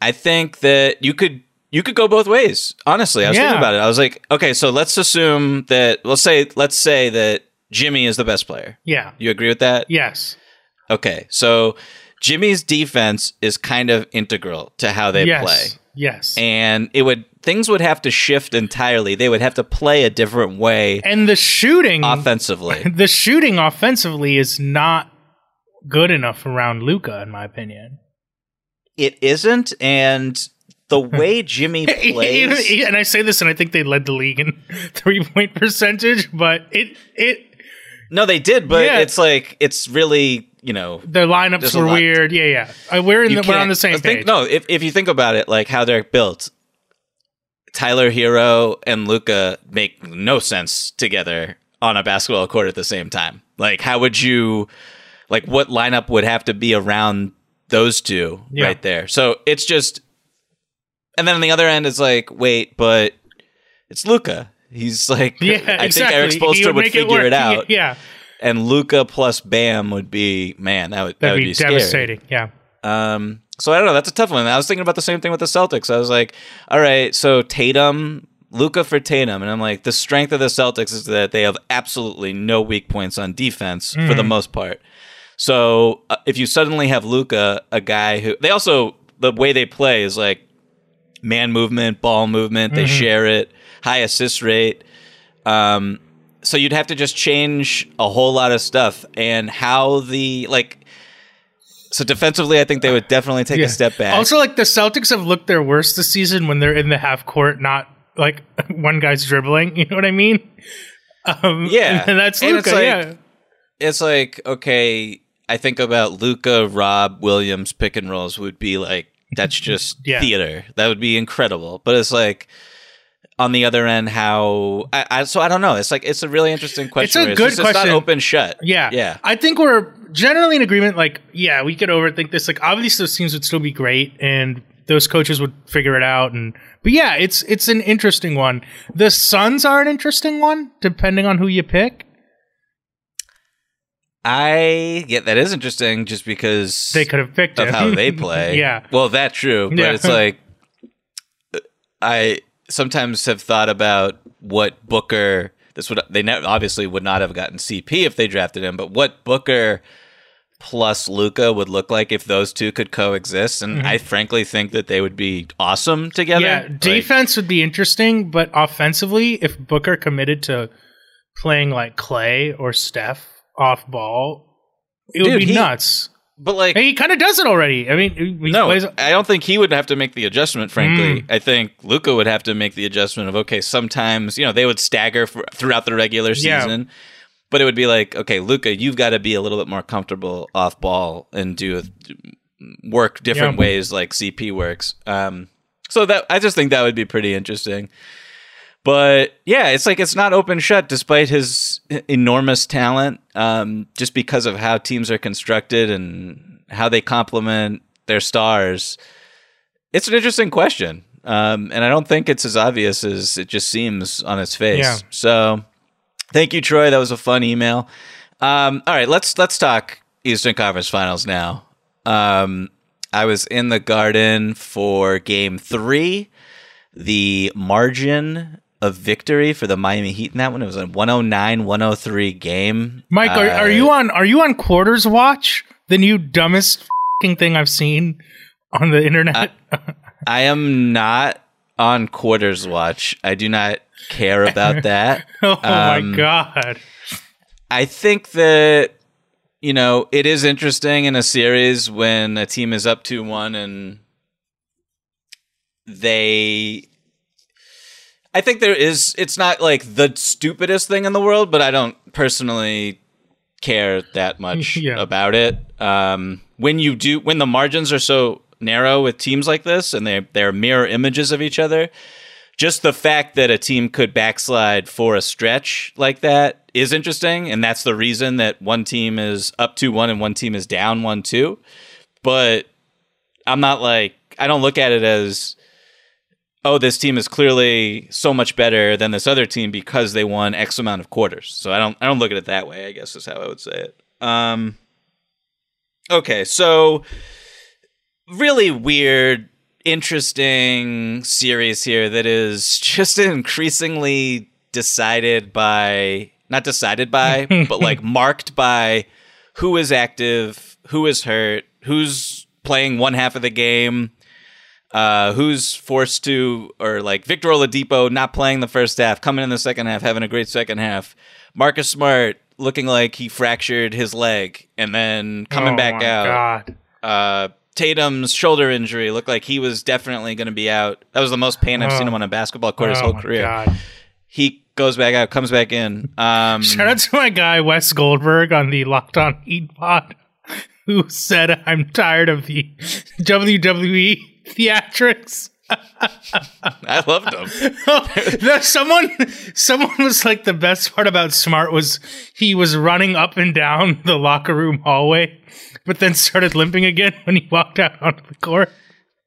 I think that you could you could go both ways. Honestly, I was Yeah. thinking about it. I was like, okay, so let's assume that let's say let's say that Jimmy is the best player. Yeah. You agree with that? Yes. Okay, so Jimmy's defense is kind of integral to how they yes. play, Yes. and it would things would have to shift entirely. They would have to play a different way and the shooting offensively. the shooting offensively is not good enough around Luka, in my opinion. it isn't, and the way Jimmy plays. and I say this, and I think they led the league in three point percentage, but it it No, they did, but Yeah. it's like it's really you know their lineups were weird. Yeah, yeah. Uh, we're in the, we're on the same think, page. No, if if you think about it, like how they're built, Tyler Herro and Luka make no sense together on a basketball court at the same time. Like, how would you, like, what lineup would have to be around those two Yeah. right there? So it's just, and then on the other end, it's like, wait, but it's Luka. He's like, Yeah, I exactly. think Eric He Spoelstra would figure work. it out. Yeah, And Luka plus Bam would be, man, that would, that that'd would be, be, scary. devastating. Yeah. Um, so I don't know. That's a tough one. I was thinking about the same thing with the Celtics. I was like, all right, so Tatum, Luka for Tatum, and I'm like, the strength of the Celtics is that they have absolutely no weak points on defense for the most part. So uh, if you suddenly have Luka, a guy who they also the way they play is like man movement, ball movement. They share it, high assist rate. Um, so you'd have to just change a whole lot of stuff and how the like. So defensively, I think they would definitely take Yeah. a step back. Also, like the Celtics have looked their worst this season when they're in the half court, not like one guy's dribbling. You know what I mean? Um, Yeah. and that's And it's Luka. like- yeah, it's like okay, I think about Luka, Rob, Williams pick and rolls would be like that's just Yeah. theater. That would be incredible. But it's like on the other end, how I, I so I don't know. It's like it's a really interesting question. It's a good It's question. not open shut. yeah, yeah. I think we're generally in agreement. Like, yeah, we could overthink this. Like, obviously, those teams would still be great, and those coaches would figure it out. And but yeah, it's it's an interesting one. The Suns are an interesting one, depending on who you pick. I yeah, that is interesting. Just because They could have picked of him. how they play. yeah, Well, that's true, but Yeah. it's like I sometimes have thought about what Booker. This would they obviously would not have gotten CP if they drafted him, but what Booker plus Luka would look like if those two could coexist, and I frankly think that they would be awesome together. Mm-hmm. Yeah, Like, defense would be interesting, but offensively, if Booker committed to playing like Clay or Steph off ball, it would be he- nuts. But like And he kind of does it already. I mean, No, plays- I don't think he would have to make the adjustment. Frankly, Mm. I think Luka would have to make the adjustment of okay. Sometimes you know they would stagger for, throughout the regular Yeah. season, but it would be like okay, Luka, you've got to be a little bit more comfortable off ball and do work different Yeah. ways like CP works. Um, so that I just think that would be pretty interesting. But yeah, it's like it's not open shut despite his enormous talent, um, just because of how teams are constructed and how they complement their stars. It's an interesting question. Um, and I don't think it's as obvious as it just seems on its face. Yeah. So thank you, Troy. That was a fun email. Um, all right, let's let's talk Eastern Conference Finals now. Um, I was in the Garden for Game Three. The margin of victory for the Miami Heat in that one it was a 109-103 game. Mike, are, Uh, are you on? Are you on Quarters Watch? The new dumbest thing I've seen on the internet. I am not on quarters watch. I do not care about that. oh um, my god! I think that you know it is interesting in a series when a team is up two one and they. I think there is. It's not like the stupidest thing in the world, but I don't personally care that much Yeah. about it. Um, when you do, when the margins are so narrow with teams like this, and they they're mirror images of each other, just the fact that a team could backslide for a stretch like that is interesting, and that's the reason that one team is up two one and one team is down one two. But I'm not like I don't look at it as oh this team is clearly so much better than this other team because they won X amount of quarters. So I don't I don't look at it that way. I guess is how I would say it. Um. Okay, so really weird interesting series here that is just increasingly decided by not decided by but like marked by who is active who is hurt who's playing one half of the game uh, who's forced to or like Victor Oladipo not playing the first half coming in the second half having a great second half Marcus Smart looking like he fractured his leg and then coming Oh back my out God. uh, Tatum's shoulder injury looked like he was definitely going to be out. That was the most pain I've seen him on a basketball court his Oh whole career. God. He goes back out, comes back in. Um, Shout out to my guy Wes Goldberg on the Locked On Heat pod, who said, "I'm tired of the WWE theatrics." I loved him. No, oh, someone someone was like the best part about Smart was he was running up and down the locker room hallway, but then started limping again when he walked out onto the court.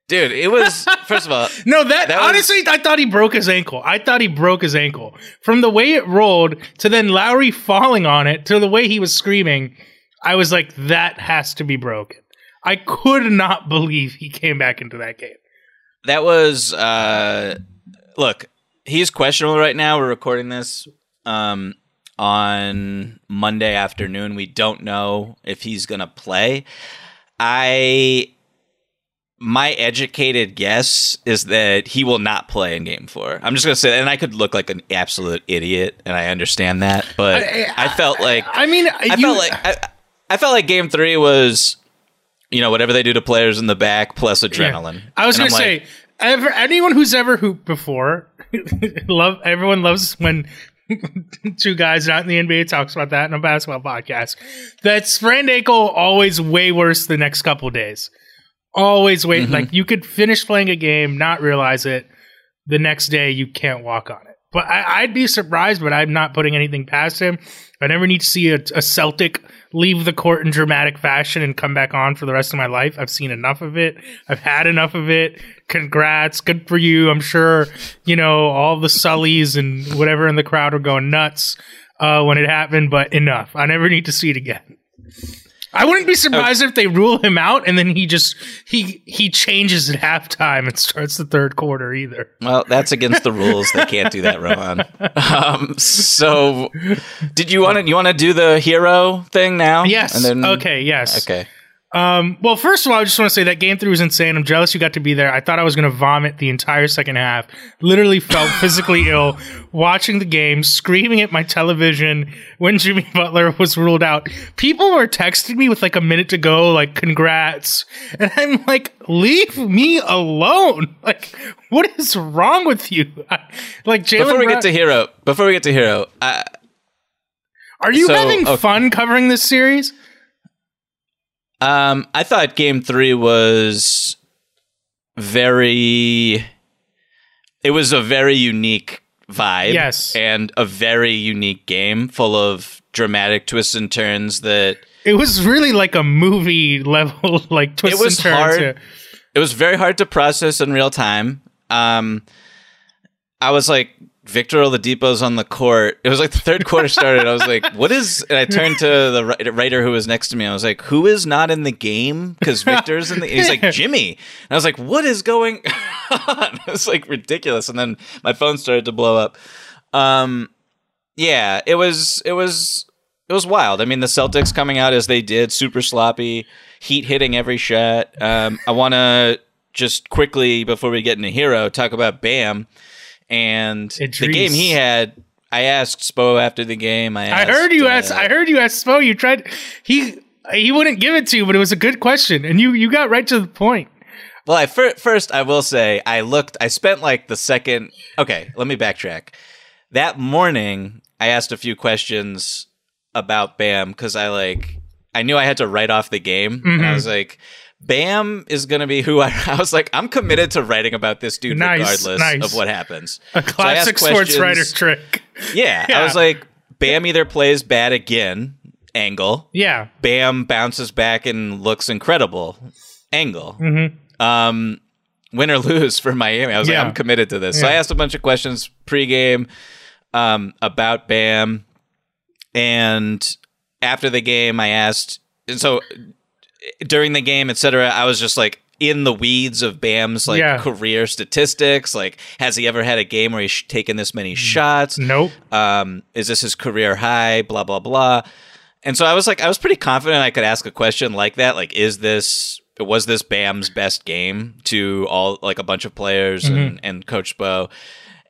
Dude, it was first of all. No, that, That was- honestly, I thought he broke his ankle. I thought he broke his ankle from the way it rolled to then Lowry falling on it to the way he was screaming. I was like, that has to be broken. I could not believe he came back into that game. That was uh look, he's questionable right now. We're recording this um on Monday afternoon. We don't know if he's going to play. I my educated guess is that he will not play in game 4. I'm just going to say and I could look like an absolute idiot and I understand that, but I, felt like I mean, I felt like I, I felt like game 3 was you know whatever they do to players in the back plus adrenaline. I was And going to I'm like, say, ever, anyone who's ever hooped before, love everyone loves when two guys not in the NBA talks about that in a basketball podcast. That sprained ankle always way worse the next couple days. Always wait Mm-hmm. like you could finish playing a game, not realize it. The next day you can't walk on. But I, I'd be surprised, but I'm not putting anything past him. I never need to see a, a Celtic leave the court in dramatic fashion and come back on for the rest of my life. I've seen enough of it. I've had enough of it. Congrats. Good for you. I'm sure, you know, all the Sullys and whatever in the crowd are going nuts uh, when it happened, but enough. I never need to see it again. I wouldn't be surprised if they rule him out and then he just he he changes at halftime and starts the third quarter either. Well, that's against the rules. They can't do that, Rohan. Um, so, did you want to you want to do the Herro thing now? Yes. And then, okay. Yes. Okay. Um, well, first of all, I just want to say that game three was insane. I'm jealous you got to be there. I thought I was going to vomit the entire second half. Literally felt physically ill watching the game, screaming at my television when Jimmy Butler was ruled out. People were texting me with like a minute to go, like "congrats," and I'm like, "Leave me alone! Like, what is wrong with you?" I, like Jaylen. Before we Brown- get to Herro, before we get to Herro, uh, are you so, having okay. fun covering this series? Um, I thought game three was very. It was a very unique vibe, Yes. and a very unique game full of dramatic twists and turns that It was really like a movie level, like twist it was and turns. hard. yeah. It was very hard to process in real time. Um, I was like, Victor Oladipo's on the court. It was like the third quarter started. I was like, what is? And I turned to the writer who was next to me. I was like, who is not in the game? Because Victor's in the. He's like Jimmy. And I was like, what is going on? It was like ridiculous. And then my phone started to blow up. Um, yeah, it was. It was. It was wild. I mean, the Celtics coming out as they did, super sloppy, heat hitting every shot. Um, I want to just quickly before we get into Herro talk about Bam and the game he had. I asked Spo after the game. I, I heard you uh, ask. I heard you ask Spo. You tried. He he wouldn't give it to you, but it was a good question, and you you got right to the point. Well, I fir- first I will say I looked. I spent like the second. Okay, let me backtrack. That morning, I asked a few questions about Bam because I like I knew I had to write off the game. And I was like, Bam is gonna be who I. I was like, I'm committed to writing about this dude Nice, regardless nice. of what happens. A So classic sports questions. writer trick. Yeah, Yeah. I was like, Bam either plays bad again, angle. Yeah, Bam bounces back and looks incredible. Angle. Mm-hmm. Um, win or lose for Miami. I was Yeah. like, I'm committed to this. So I asked a bunch of questions pregame um, about Bam, and after the game, I asked. And so during the game, etc., I was just like in the weeds of Bam's like Yeah. career statistics. Like, has he ever had a game where he's taken this many shots? nope. um, is this his career high? Blah blah blah. And so I was like, I was pretty confident I could ask a question like that. Like, is this was this Bam's best game to all like a bunch of players and, and Coach Spo?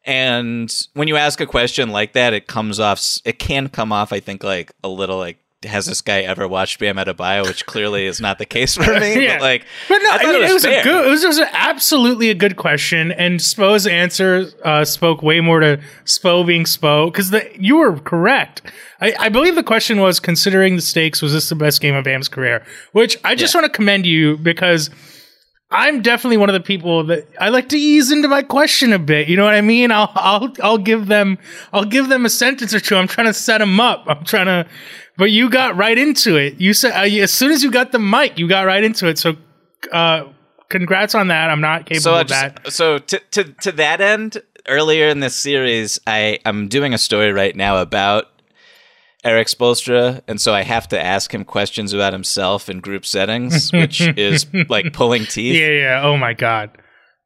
And when you ask a question like that, it comes off. It can come off, I think, like a little like. Has this guy ever watched Bam Adebayo? Which clearly is not the case for me. Yeah. But like, But no, I I mean, it was, fair. a good. It was, it was absolutely a good question, and Spo's answer uh, spoke way more to Spo being Spo because you were correct. I, I believe the question was, considering the stakes, was this the best game of Bam's career? Which I just Yeah. want to commend you because I'm definitely one of the people that I like to ease into my question a bit. You know what I mean? I'll I'll I'll give them I'll give them a sentence or two. I'm trying to set them up. I'm trying to, but you got right into it. You said uh, as soon as you got the mic, you got right into it. So, uh, congrats on that. I'm not capable So of that. so to to to that end, earlier in this series, I I'm doing a story right now about Eric Spoelstra, and so I have to ask him questions about himself in group settings, which is like pulling teeth. Yeah, yeah. Oh my god.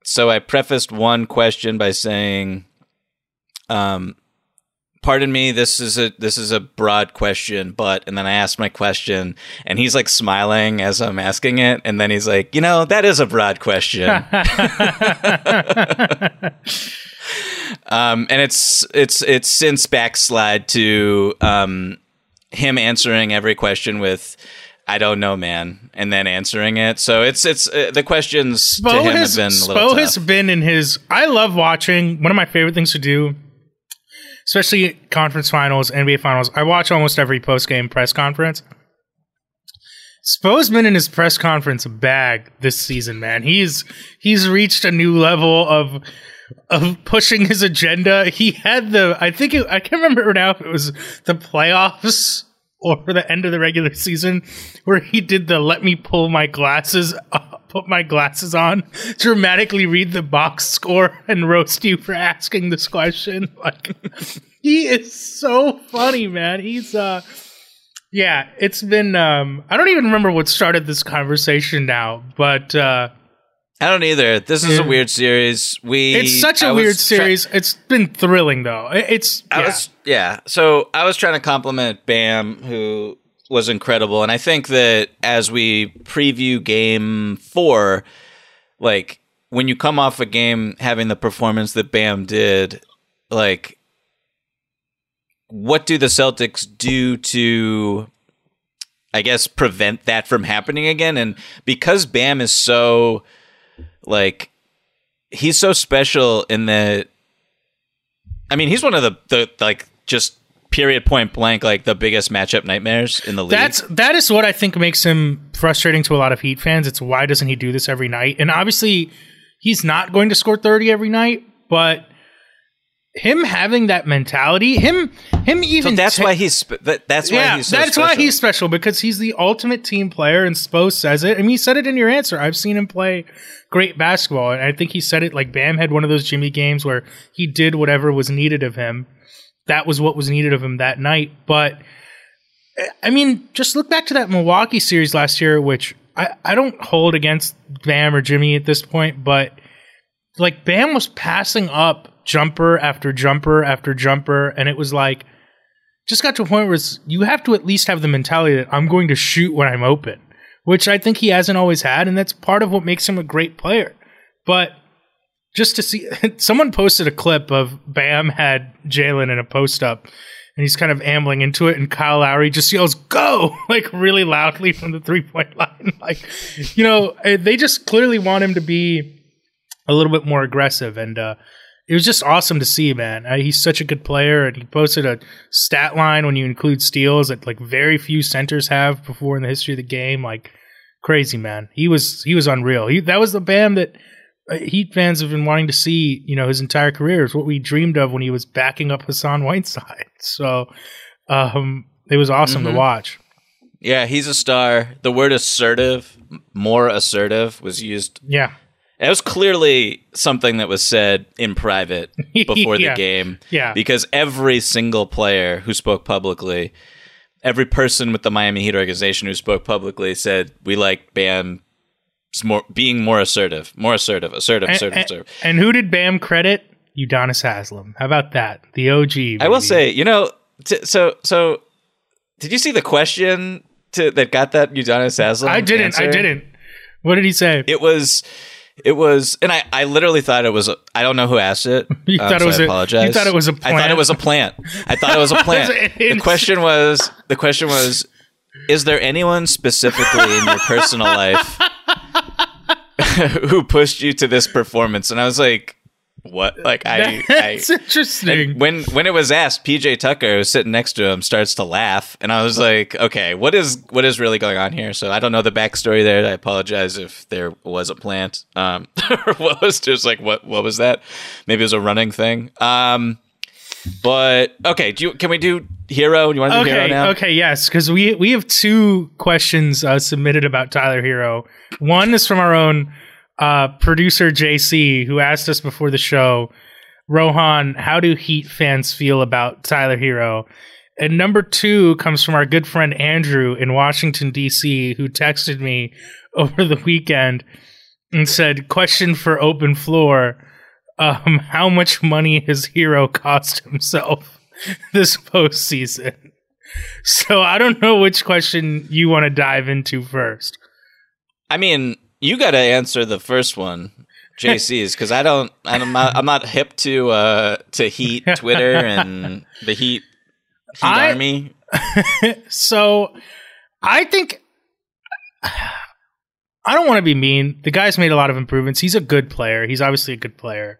So I prefaced one question by saying, um, "Pardon me, this is a this is a broad question, but..." And then I asked my question, and he's like smiling as I'm asking it, and then he's like, "You know, that is a broad question." um, and it's it's it's since backslide to um, him answering every question with. I don't know, man, and then answering it. So it's it's uh, the questions to Spo him has, have been a Spo little has been in his. I love watching. One of my favorite things to do, especially conference finals, NBA finals. I watch almost every post game press conference. Spo's been in his press conference bag this season, man. He's he's reached a new level of of pushing his agenda. He had the I think it, I can't remember now if it was the playoffs or the end of the regular season where he did the let me pull my glasses up, put my glasses on dramatically read the box score and roast you for asking this question like he is so funny man he's uh yeah it's been um i don't even remember what started this conversation now but uh I don't either. This is a weird series. We it's such a I weird series it's been thrilling though It- it's yeah. was yeah. So I was trying to compliment Bam, who was incredible, and I think that as we preview Game Four, like when you come off a game having the performance that Bam did, like what do the Celtics do to I guess prevent that from happening again? And because Bam is so like he's so special in that I mean, he's one of the, the like just period point blank like the biggest matchup nightmares in the league. That's that is what I think makes him frustrating to a lot of Heat fans. It's why doesn't he do this every night? And obviously, he's not going to score thirty every night. But him having that mentality, him him so even that's ta- why he's that's why yeah, he's so that's why he's special because he's the ultimate team player, and Spo says it. I mean, he said it in your answer. I've seen him play great basketball, and I think he said it like Bam had one of those Jimmy games where he did whatever was needed of him. That was what was needed of him that night. But I mean, just look back to that Milwaukee series last year, which I, I don't hold against Bam or Jimmy at this point, but like Bam was passing up jumper after jumper after jumper, and it was like just got to a point where you have to at least have the mentality that I'm going to shoot when I'm open, which I think he hasn't always had, and that's part of what makes him a great player. But just to see, someone posted a clip of Bam had Jaylen in a post up, and he's kind of ambling into it, and Kyle Lowry just yells "Go!" like really loudly from the three point line. like, you know, eh, they just clearly want him to be a little bit more aggressive, and uh, it was just awesome to see, man. Uh, he's such a good player, and he posted a stat line when you include steals that like very few centers have before in the history of the game. Like crazy, man. He was he was unreal. He, that was the Bam that uh, Heat fans have been wanting to see. You know, his entire career is what we dreamed of when he was backing up Hassan Whiteside. So um, it was awesome Mm-hmm. to watch. yeah, he's a star. The word assertive, more assertive was used. Yeah, It was clearly something that was said in private before Yeah. the game. Yeah. Because every single player who spoke publicly, every person with the Miami Heat organization who spoke publicly said, we like Bam more, being more assertive, more assertive, assertive, and, assertive, and- assertive. and who did Bam credit? Udonis Haslam. How about that? The OG. I will say, you know, t- so so. Did you see the question to, that got that Udonis Haslam? I didn't. I didn't. What did he say? It was, it was, and I, I literally thought it was. A, I don't know who asked it. You um, thought it was I a- apologize. you thought it was a I thought it was a plant. I thought it was a plant. The question was. The question was. Is there anyone specifically in your personal life who pushed you to this performance? And I was like, what? Like I, I It's interesting. when when it was asked, PJ Tucker was sitting next to him, starts to laugh, and I was like, okay, what is what is really going on here? So I don't know the backstory there. I apologize if there was a plant. Um, or what was just like what what was that? Maybe it was a running thing. Um, but okay, do you, can we do Herro? You want to do Herro okay, now? okay, yes, because we we have two questions uh, submitted about Tyler Herro. One is from our own uh, producer JC, who asked us before the show, Rohan, how do Heat fans feel about Tyler Herro? And number two comes from our good friend Andrew in Washington D.C., who texted me over the weekend and said, "Question for open floor." Um, how much money has Herro cost himself this postseason? So I don't know which question you want to dive into first. I mean, you got to answer the first one, JC's, because I don't. I'm not. I'm not hip to uh to Heat Twitter and the Heat Heat I- Army. So I think I don't want to be mean. The guy's made a lot of improvements. He's a good player. He's obviously a good player.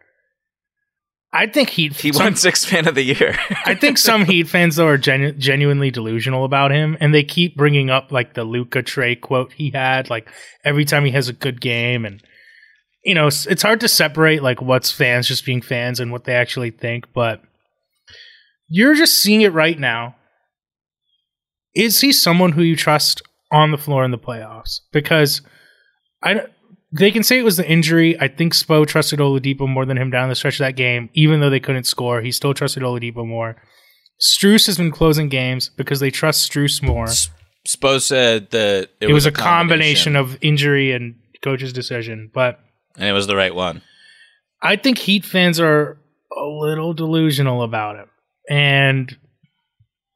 I think Heat. He some- won Sixth Man of the Year. I think some Heat fans though are genu- genuinely delusional about him, and they keep bringing up like the Luka Trae quote he had, like every time he has a good game, and you know it's, it's hard to separate like what's fans just being fans and what they actually think, but you're just seeing it right now. Is he someone who you trust on the floor in the playoffs? Because I don't- they can say it was the injury. I think Spo trusted Oladipo more than him down the stretch of that game, even though they couldn't score. He still trusted Oladipo more. Strus has been closing games because they trust Strus more. Spo said that it, It, was, a combination. of injury and coach's decision, but and it was the right one. I think Heat fans are a little delusional about him, and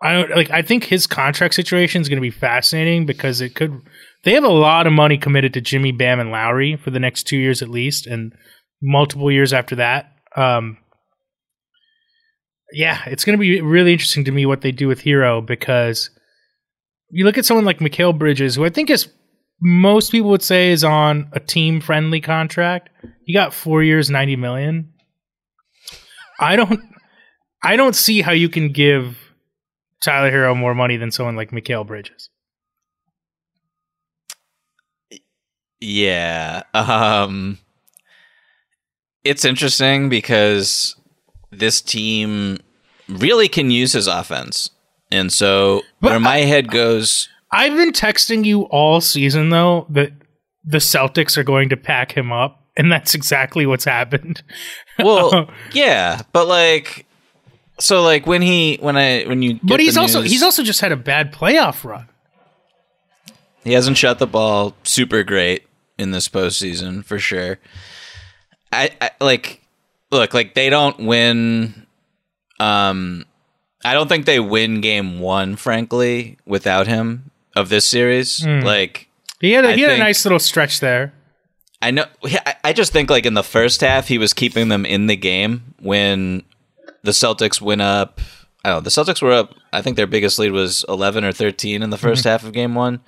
I don't like. I think his contract situation is going to be fascinating because it could. They have a lot of money committed to Jimmy Bam and Lowry for the next two years at least, and multiple years after that. Um, yeah, it's going to be really interesting to me what they do with Herro because you look at someone like Mikal Bridges, who I think is most people would say is on a team friendly contract. He got four years, ninety million. I don't, I don't see how you can give Tyler Herro more money than someone like Mikal Bridges. Yeah. Um it's interesting because this team really can use his offense. And so But where my head goes I've been texting you all season though that the Celtics are going to pack him up, and that's exactly what's happened. well, yeah, but like so like when he when I when you but he's also news- he's also just had a bad playoff run. He hasn't shot the ball super great in this postseason for sure. I, I like look like they don't win. Um, I don't think they win game one, frankly, without him of this series. Hmm. Like He had a, he had a nice little stretch there. I know. I just think like in the first half, he was keeping them in the game when the Celtics went up. I don't know. The Celtics were up. I think their biggest lead was eleven or thirteen in the 1st Mm-hmm. half of game one.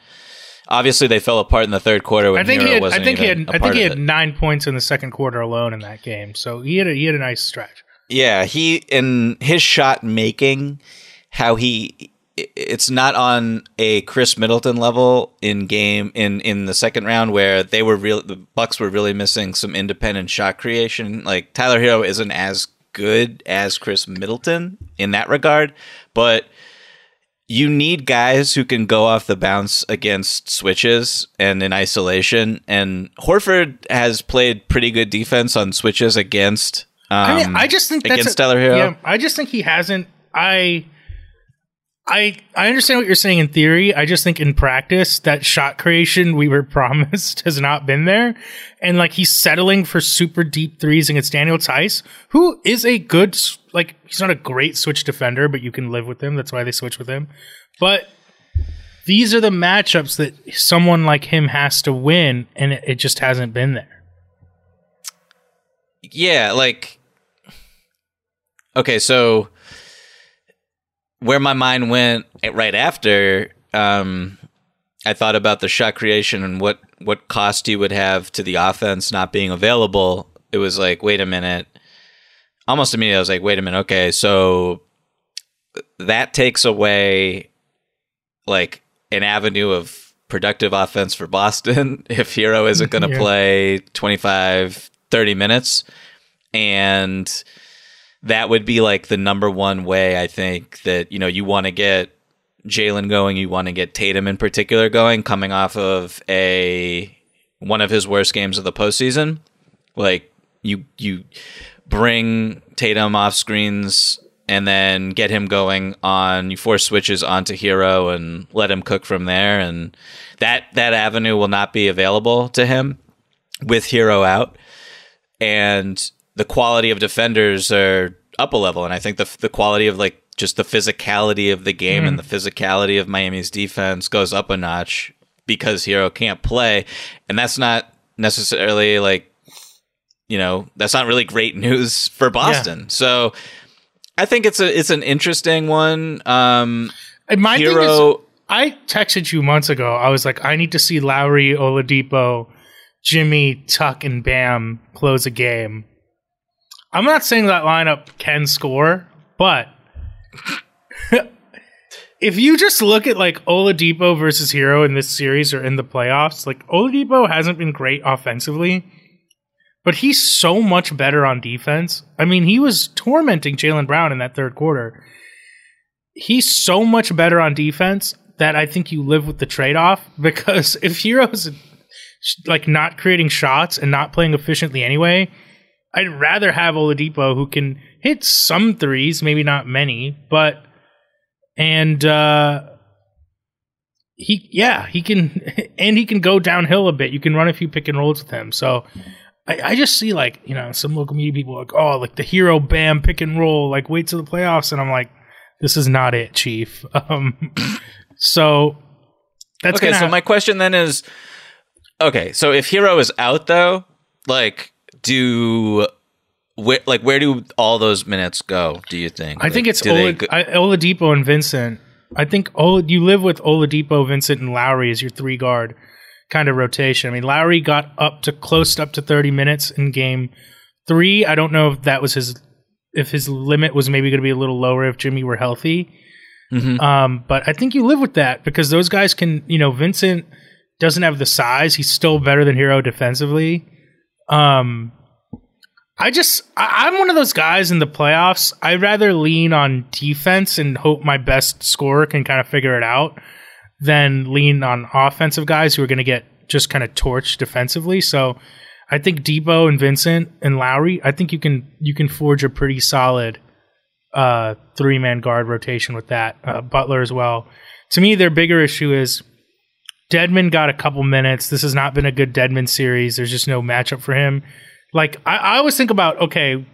Obviously, they fell apart in the third quarter when I think Herro he had I wasn't think he had I think he had nine points in the second quarter alone in that game. So he had a, he had a nice stretch. Yeah, he in his shot making, how he it's not on a Khris Middleton level in game in in the second round where they were real the Bucks were really missing some independent shot creation. Like Tyler Herro isn't as good as Khris Middleton in that regard, but you need guys who can go off the bounce against switches and in isolation. And Horford has played pretty good defense on switches against. Um, I mean, I just think that's against a- Tyler Herro. Yeah, I just think he hasn't. I, I, I understand what you're saying in theory. I just think in practice, that shot creation we were promised has not been there, and like he's settling for super deep threes against Daniel Theis, who is a good like he's not a great switch defender, but you can live with him. That's why they switch with him. But these are the matchups that someone like him has to win, and it, it just hasn't been there. Yeah, like okay, so where my mind went right after, um, I thought about the shot creation and what what cost he would have to the offense not being available. It was like, wait a minute, almost immediately I was like, wait a minute, okay, so that takes away like an avenue of productive offense for Boston if Herro isn't going to yeah. play 25, 30 minutes. And that would be like the number one way I think that, you know, you want to get Jaylen going, you want to get Tatum in particular going, coming off of a one of his worst games of the postseason. Like you you bring Tatum off screens and then get him going on you force switches onto Herro and let him cook from there and that that avenue will not be available to him with Herro out and the quality of defenders are up a level and I think the the quality of like just the physicality of the game mm. and the physicality of Miami's defense goes up a notch because Herro can't play and that's not necessarily like you know that's not really great news for Boston. Yeah. So I think it's a it's an interesting one. Um, my Herro, thing is, I texted you months ago. I was like, I need to see Lowry, Oladipo, Jimmy, Tuck, and Bam close a game. I'm not saying that lineup can score, but if you just look at like Oladipo versus Herro in this series or in the playoffs, like Oladipo hasn't been great offensively but he's so much better on defense. I mean, he was tormenting Jaylen Brown in that third quarter. He's so much better on defense that I think you live with the trade off because if Herro's like not creating shots and not playing efficiently anyway, I'd rather have Oladipo who can hit some threes, maybe not many, but and uh he yeah, he can and he can go downhill a bit. You can run a few pick and rolls with him. So I, I, just see like you know some local media people like oh like the Herro bam pick and roll like wait till the playoffs and I'm like this is not it chief um so that's okay so ha- my question then is okay so if Herro is out though like do where like where do all those minutes go do you think I like, think it's Ola, go- I, Oladipo and Vincent I think Ola, you live with Oladipo Vincent and Lowry as your three guard kind of rotation. I mean, Lowry got up to close up to 30 minutes in game three. I don't know if that was his, if his limit was maybe going to be a little lower if Jimmy were healthy. Mm-hmm. Um, but I think you live with that because those guys can, you know, Vincent doesn't have the size. He's still better than Herro defensively. Um, I just, I, I'm one of those guys in the playoffs. I'd rather lean on defense and hope my best scorer can kind of figure it out than lean on offensive guys who are going to get just kind of torched defensively. So I think Dipo and Vincent and Lowry, I think you can you can forge a pretty solid uh, three man guard rotation with that. Uh, Butler as well. To me, their bigger issue is Dedmon got a couple minutes. This has not been a good Dedmon series. There's just no matchup for him. Like I, I always think about, okay,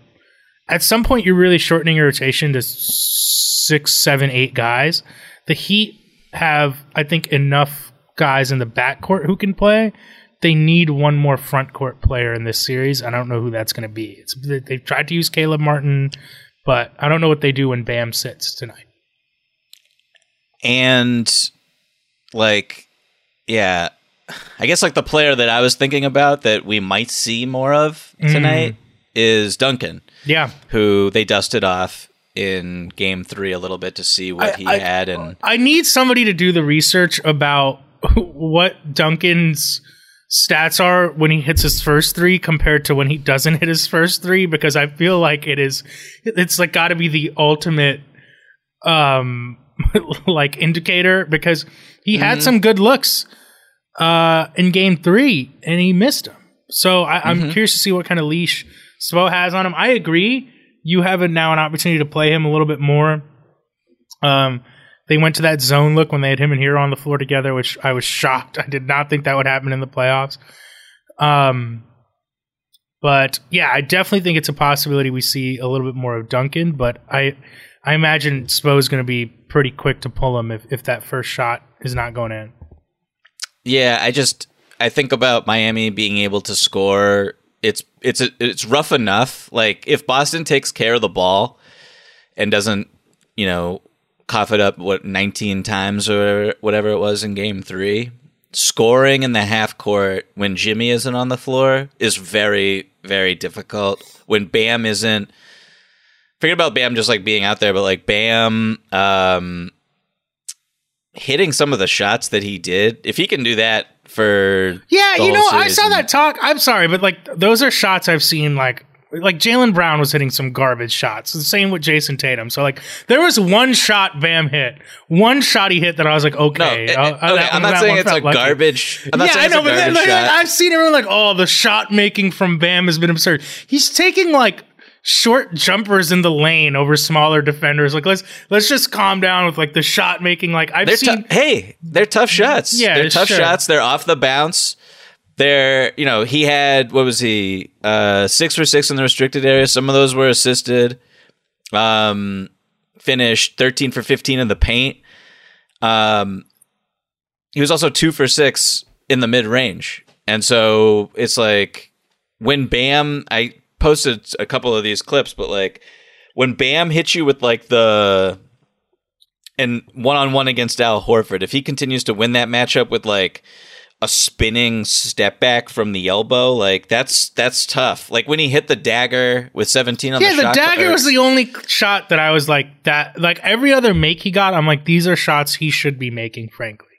at some point you're really shortening your rotation to six, seven, eight guys. The Heat have, I think, enough guys in the backcourt who can play. They need one more front court player in this series. I don't know who that's going to be. It's, they've tried to use Caleb Martin, but I don't know what they do when Bam sits tonight. And like, yeah, I guess like the player that I was thinking about that we might see more of tonight mm. is Duncan. Yeah, who they dusted off in game three a little bit to see what I, he I, had and I need somebody to do the research about what Duncan's stats are when he hits his first three compared to when he doesn't hit his first three because I feel like it is it's like got to be the ultimate um like indicator because he mm-hmm. had some good looks uh in game 3 and he missed them. So I, am mm-hmm. curious to see what kind of leash Spo has on him. I agree you have a, now an opportunity to play him a little bit more. Um, they went to that zone look when they had him and Herro on the floor together, which I was shocked. I did not think that would happen in the playoffs. Um, but yeah, I definitely think it's a possibility we see a little bit more of Duncan. But I, I imagine Spo is going to be pretty quick to pull him if, if that first shot is not going in. Yeah, I just I think about Miami being able to score it's it's it's rough enough. Like if Boston takes care of the ball and doesn't, you know, cough it up what 19 times or whatever it was in game 3, scoring in the half court when Jimmy isn't on the floor is very very difficult. When Bam isn't forget about Bam just like being out there, but like Bam um hitting some of the shots that he did. If he can do that for Yeah, you know, I saw and- that talk. I'm sorry, but like those are shots I've seen like like Jaylen Brown was hitting some garbage shots. The same with Jayson Tatum. So like there was one shot Bam hit, one shot he hit that I was like, okay, eh, uh, eh, uh, okay, I'm not saying it's a lucky. garbage. I'm not yeah, saying I it's know, a but then, like. I've seen everyone like, oh, the shot making from Bam has been absurd. He's taking like short jumpers in the lane over smaller defenders. Like let's let's just calm down with like the shot making. Like I've They're seen. tou- hey, they're tough shots. Yeah, they're tough sure. shots. They're off the bounce. They're you know he had what was he uh six for six in the restricted area. Some of those were assisted. Um, finished thirteen for fifteen in the paint. Um, he was also two for six in the mid range, and so it's like when Bam. I posted a couple of these clips, but like when Bam hits you with like the and one on one against Al Horford, if he continues to win that matchup with like a spinning step back from the elbow, like that's that's tough. Like when he hit the dagger with 17 on yeah, the, the shot dagger was the only shot that I was like that. Like every other make he got, I'm like these are shots he should be making. Frankly,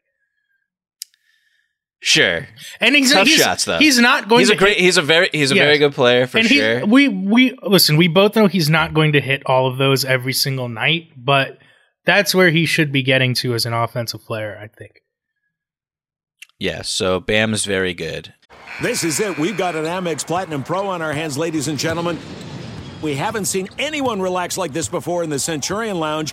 sure. and he's Tough he's, shots though. He's not going. He's to a great. hit- He's a very. He's a Yes. very good player for and he, sure. we we listen. We both know he's not going to hit all of those every single night, but that's where he should be getting to as an offensive player. I think. yeah. So Bam is very good. This is it. We've got an Amex Platinum Pro on our hands, ladies and gentlemen. We haven't seen anyone relax like this before in the Centurion Lounge.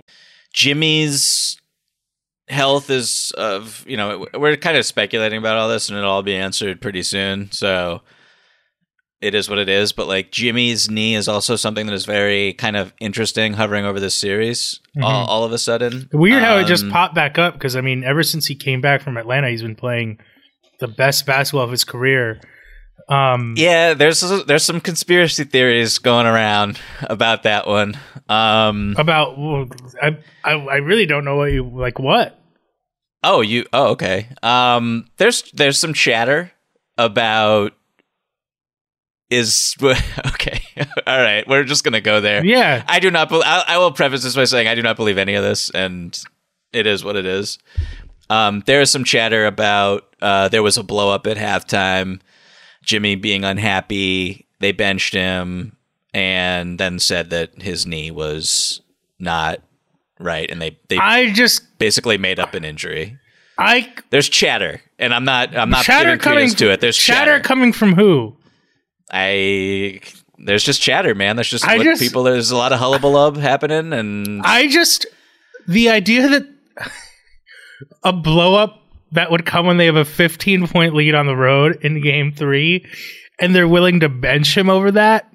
Jimmy's health is of you know we're kind of speculating about all this and it'll all be answered pretty soon. So it is what it is. But like jimmy's knee is also something that is very kind of interesting hovering over this series all, all of a sudden. Weird how it just Um, popped back up because I mean, ever since he came back from Atlanta, he's been playing the best basketball of his career. Um, yeah there's there's some conspiracy theories going around about that one um About I, I I really don't know what you like. What? Oh, you. Oh, okay. Um, there's there's some chatter about is okay. All right, we're just gonna go there. Yeah. I do not. Be- I, I will preface this by saying I do not believe any of this, and it is what it is. Um, there is some chatter about uh, there was a blow up at halftime. Jimmy being unhappy, they benched him, and then said that his knee was not right, and they they I just basically made up an injury. I There's chatter, and I'm not. I'm not chatter coming to it. There's chatter, chatter. coming from who? I there's just chatter, man. There's just I just- people. There's a lot of hullabaloo happening, and I just the idea that a blow up that would come when they have a 15 point lead on the road in game three, and they're willing to bench him over that.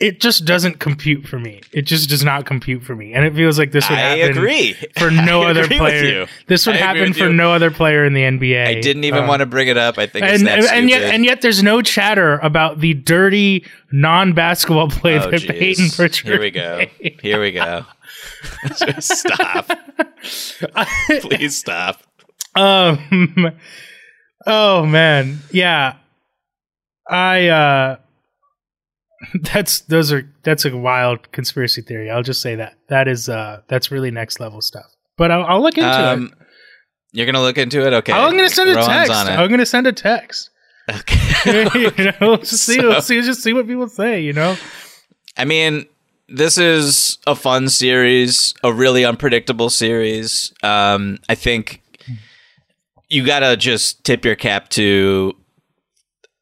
It just doesn't compute for me. It just does not compute for me, and it feels like this would I happen agree for no I other player. This would I happen for you. no other player in the NBA. I didn't even Uh, want to bring it up. I think it's and and, and yet and yet there's no chatter about the dirty non basketball play Oh, that jeez. Payton Pritchard. Here we go. Here we go. Just stop. Please stop. Um. Oh man, yeah. I uh. That's those are that's a wild conspiracy theory. I'll just say that that is uh that's really next level stuff. But I'll, I'll look into Um, it. you're gonna look into it. Okay. I'm gonna send a Rowan's text. I'm gonna send a text. Okay. you know, just see, So- see, just see what people say. You know, I mean, this is a fun series, a really unpredictable series. Um, I think you gotta just tip your cap to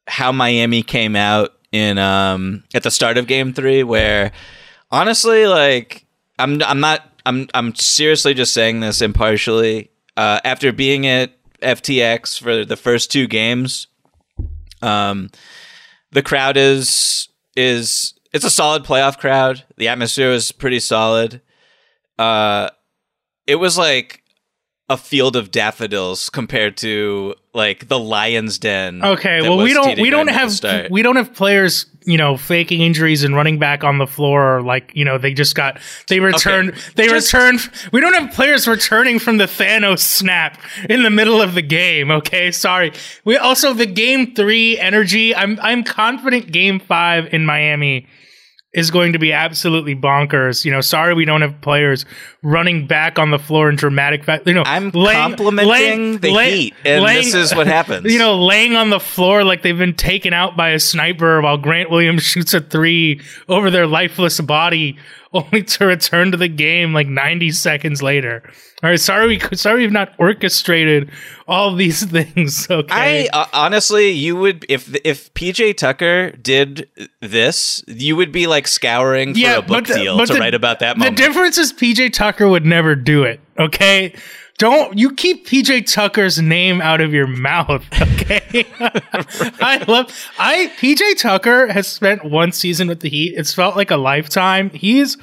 how Miami came out in um at the start of game three, where honestly, like I'm I'm not I'm I'm seriously just saying this impartially. Uh, after being at FTX for the first two games, um, the crowd is is it's a solid playoff crowd. The atmosphere was pretty solid. Uh, it was like a field of daffodils compared to like the lion's den. Okay, well we don't we don't Garden at the have we don't have players you know faking injuries and running back on the floor or like you know they just got they returned they just- returned we don't have players returning from the Thanos snap in the middle of the game okay? Sorry. We also the game 3 energy I'm I'm confident game 5 in Miami is going to be absolutely bonkers. You know, sorry we don't have players running back on the floor in dramatic fact. You know, I'm laying, complimenting the Heat, and this is what happens. You know, laying on the floor like they've been taken out by a sniper while Grant Williams shoots a three over their lifeless body, only to return to the game like 90 seconds later. All right, sorry we sorry we've not orchestrated all these things. Okay, I uh, honestly, you would if if PJ Tucker did this, you would be like scouring for a book the- deal to the- write about that Moment. The difference is PJ Tucker would never do it. Okay. Don't you keep PJ Tucker's name out of your mouth, okay? I love I PJ Tucker has spent one season with the Heat. It's felt like a lifetime. He's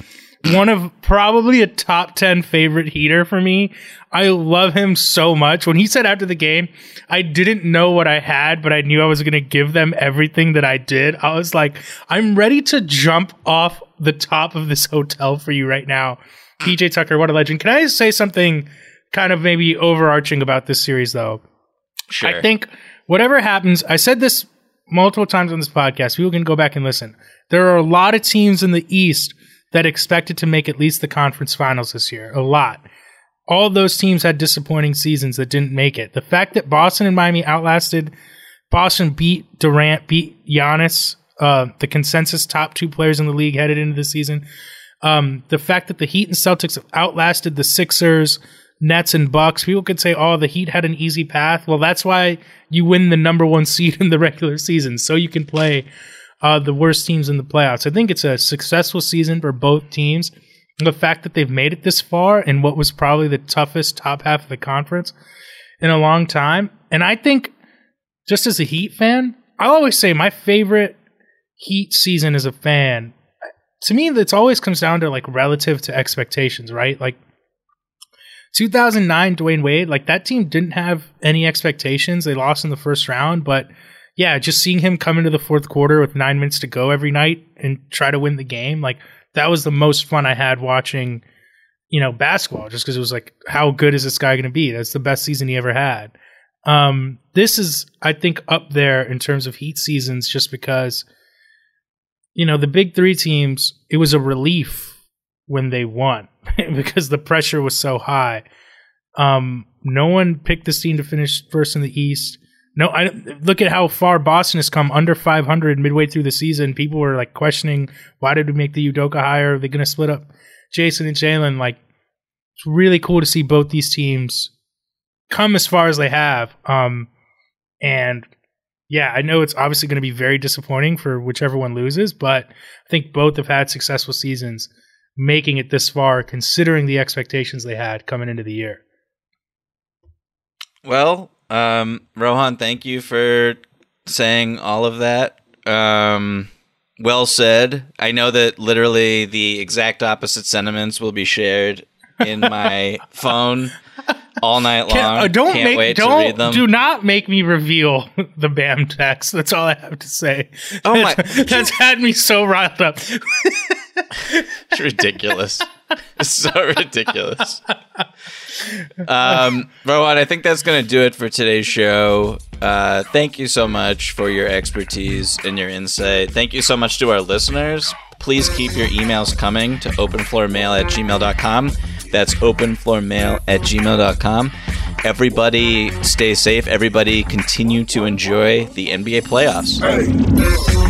one of probably a top 10 favorite heater for me. I love him so much. When he said after the game, I didn't know what I had, but I knew I was going to give them everything that I did. I was like, I'm ready to jump off the top of this hotel for you right now. PJ Tucker, what a legend. Can I say something kind of maybe overarching about this series though? sure. I think whatever happens, I said this multiple times on this podcast. People can go back and listen. There are a lot of teams in the East that expected to make at least the conference finals this year. A lot. All those teams had disappointing seasons that didn't make it. The fact that Boston and Miami outlasted Boston beat Durant, beat Giannis, uh, the consensus top two players in the league headed into the season. Um, the fact that the Heat and Celtics outlasted the Sixers, Nets, and Bucks. People could say, "Oh, the Heat had an easy path." Well, that's why you win the number one seed in the regular season, so you can play uh, the worst teams in the playoffs. I think it's a successful season for both teams. The fact that they've made it this far in what was probably the toughest top half of the conference in a long time, and I think just as a Heat fan, I always say my favorite Heat season as a fan. To me, it's always comes down to like relative to expectations, right? Like 2009 Dwyane Wade, like that team didn't have any expectations. They lost in the first round, but yeah, just seeing him come into the fourth quarter with nine minutes to go every night and try to win the game, like that was the most fun I had watching, you know, basketball. Just because it was like, how good is this guy going to be? That's the best season he ever had. Um, this is, I think, up there in terms of Heat seasons, just because, you know, the big three teams. It was a relief when they won because the pressure was so high. Um, no one picked this team to finish first in the East. No, I look at how far Boston has come under 500 midway through the season. People were like questioning why did we make the Udoka hire? Are they going to split up Jayson and Jaylen? Like, it's really cool to see both these teams come as far as they have. Um, and yeah, I know it's obviously going to be very disappointing for whichever one loses, but I think both have had successful seasons making it this far, considering the expectations they had coming into the year. Well, um, Rohan, thank you for saying all of that. Um, well said. I know that literally the exact opposite sentiments will be shared in my phone all night long. Can- uh, don't Can't make don't to read them. do not make me reveal the BAM text. That's all I have to say. Oh my- That's had me so riled up. It's ridiculous. it's so ridiculous. Um, Rohan, I think that's going to do it for today's show. Uh, thank you so much for your expertise and your insight. Thank you so much to our listeners. Please keep your emails coming to openfloormail at gmail.com. That's openfloormail at gmail.com. Everybody stay safe. Everybody continue to enjoy the NBA playoffs. If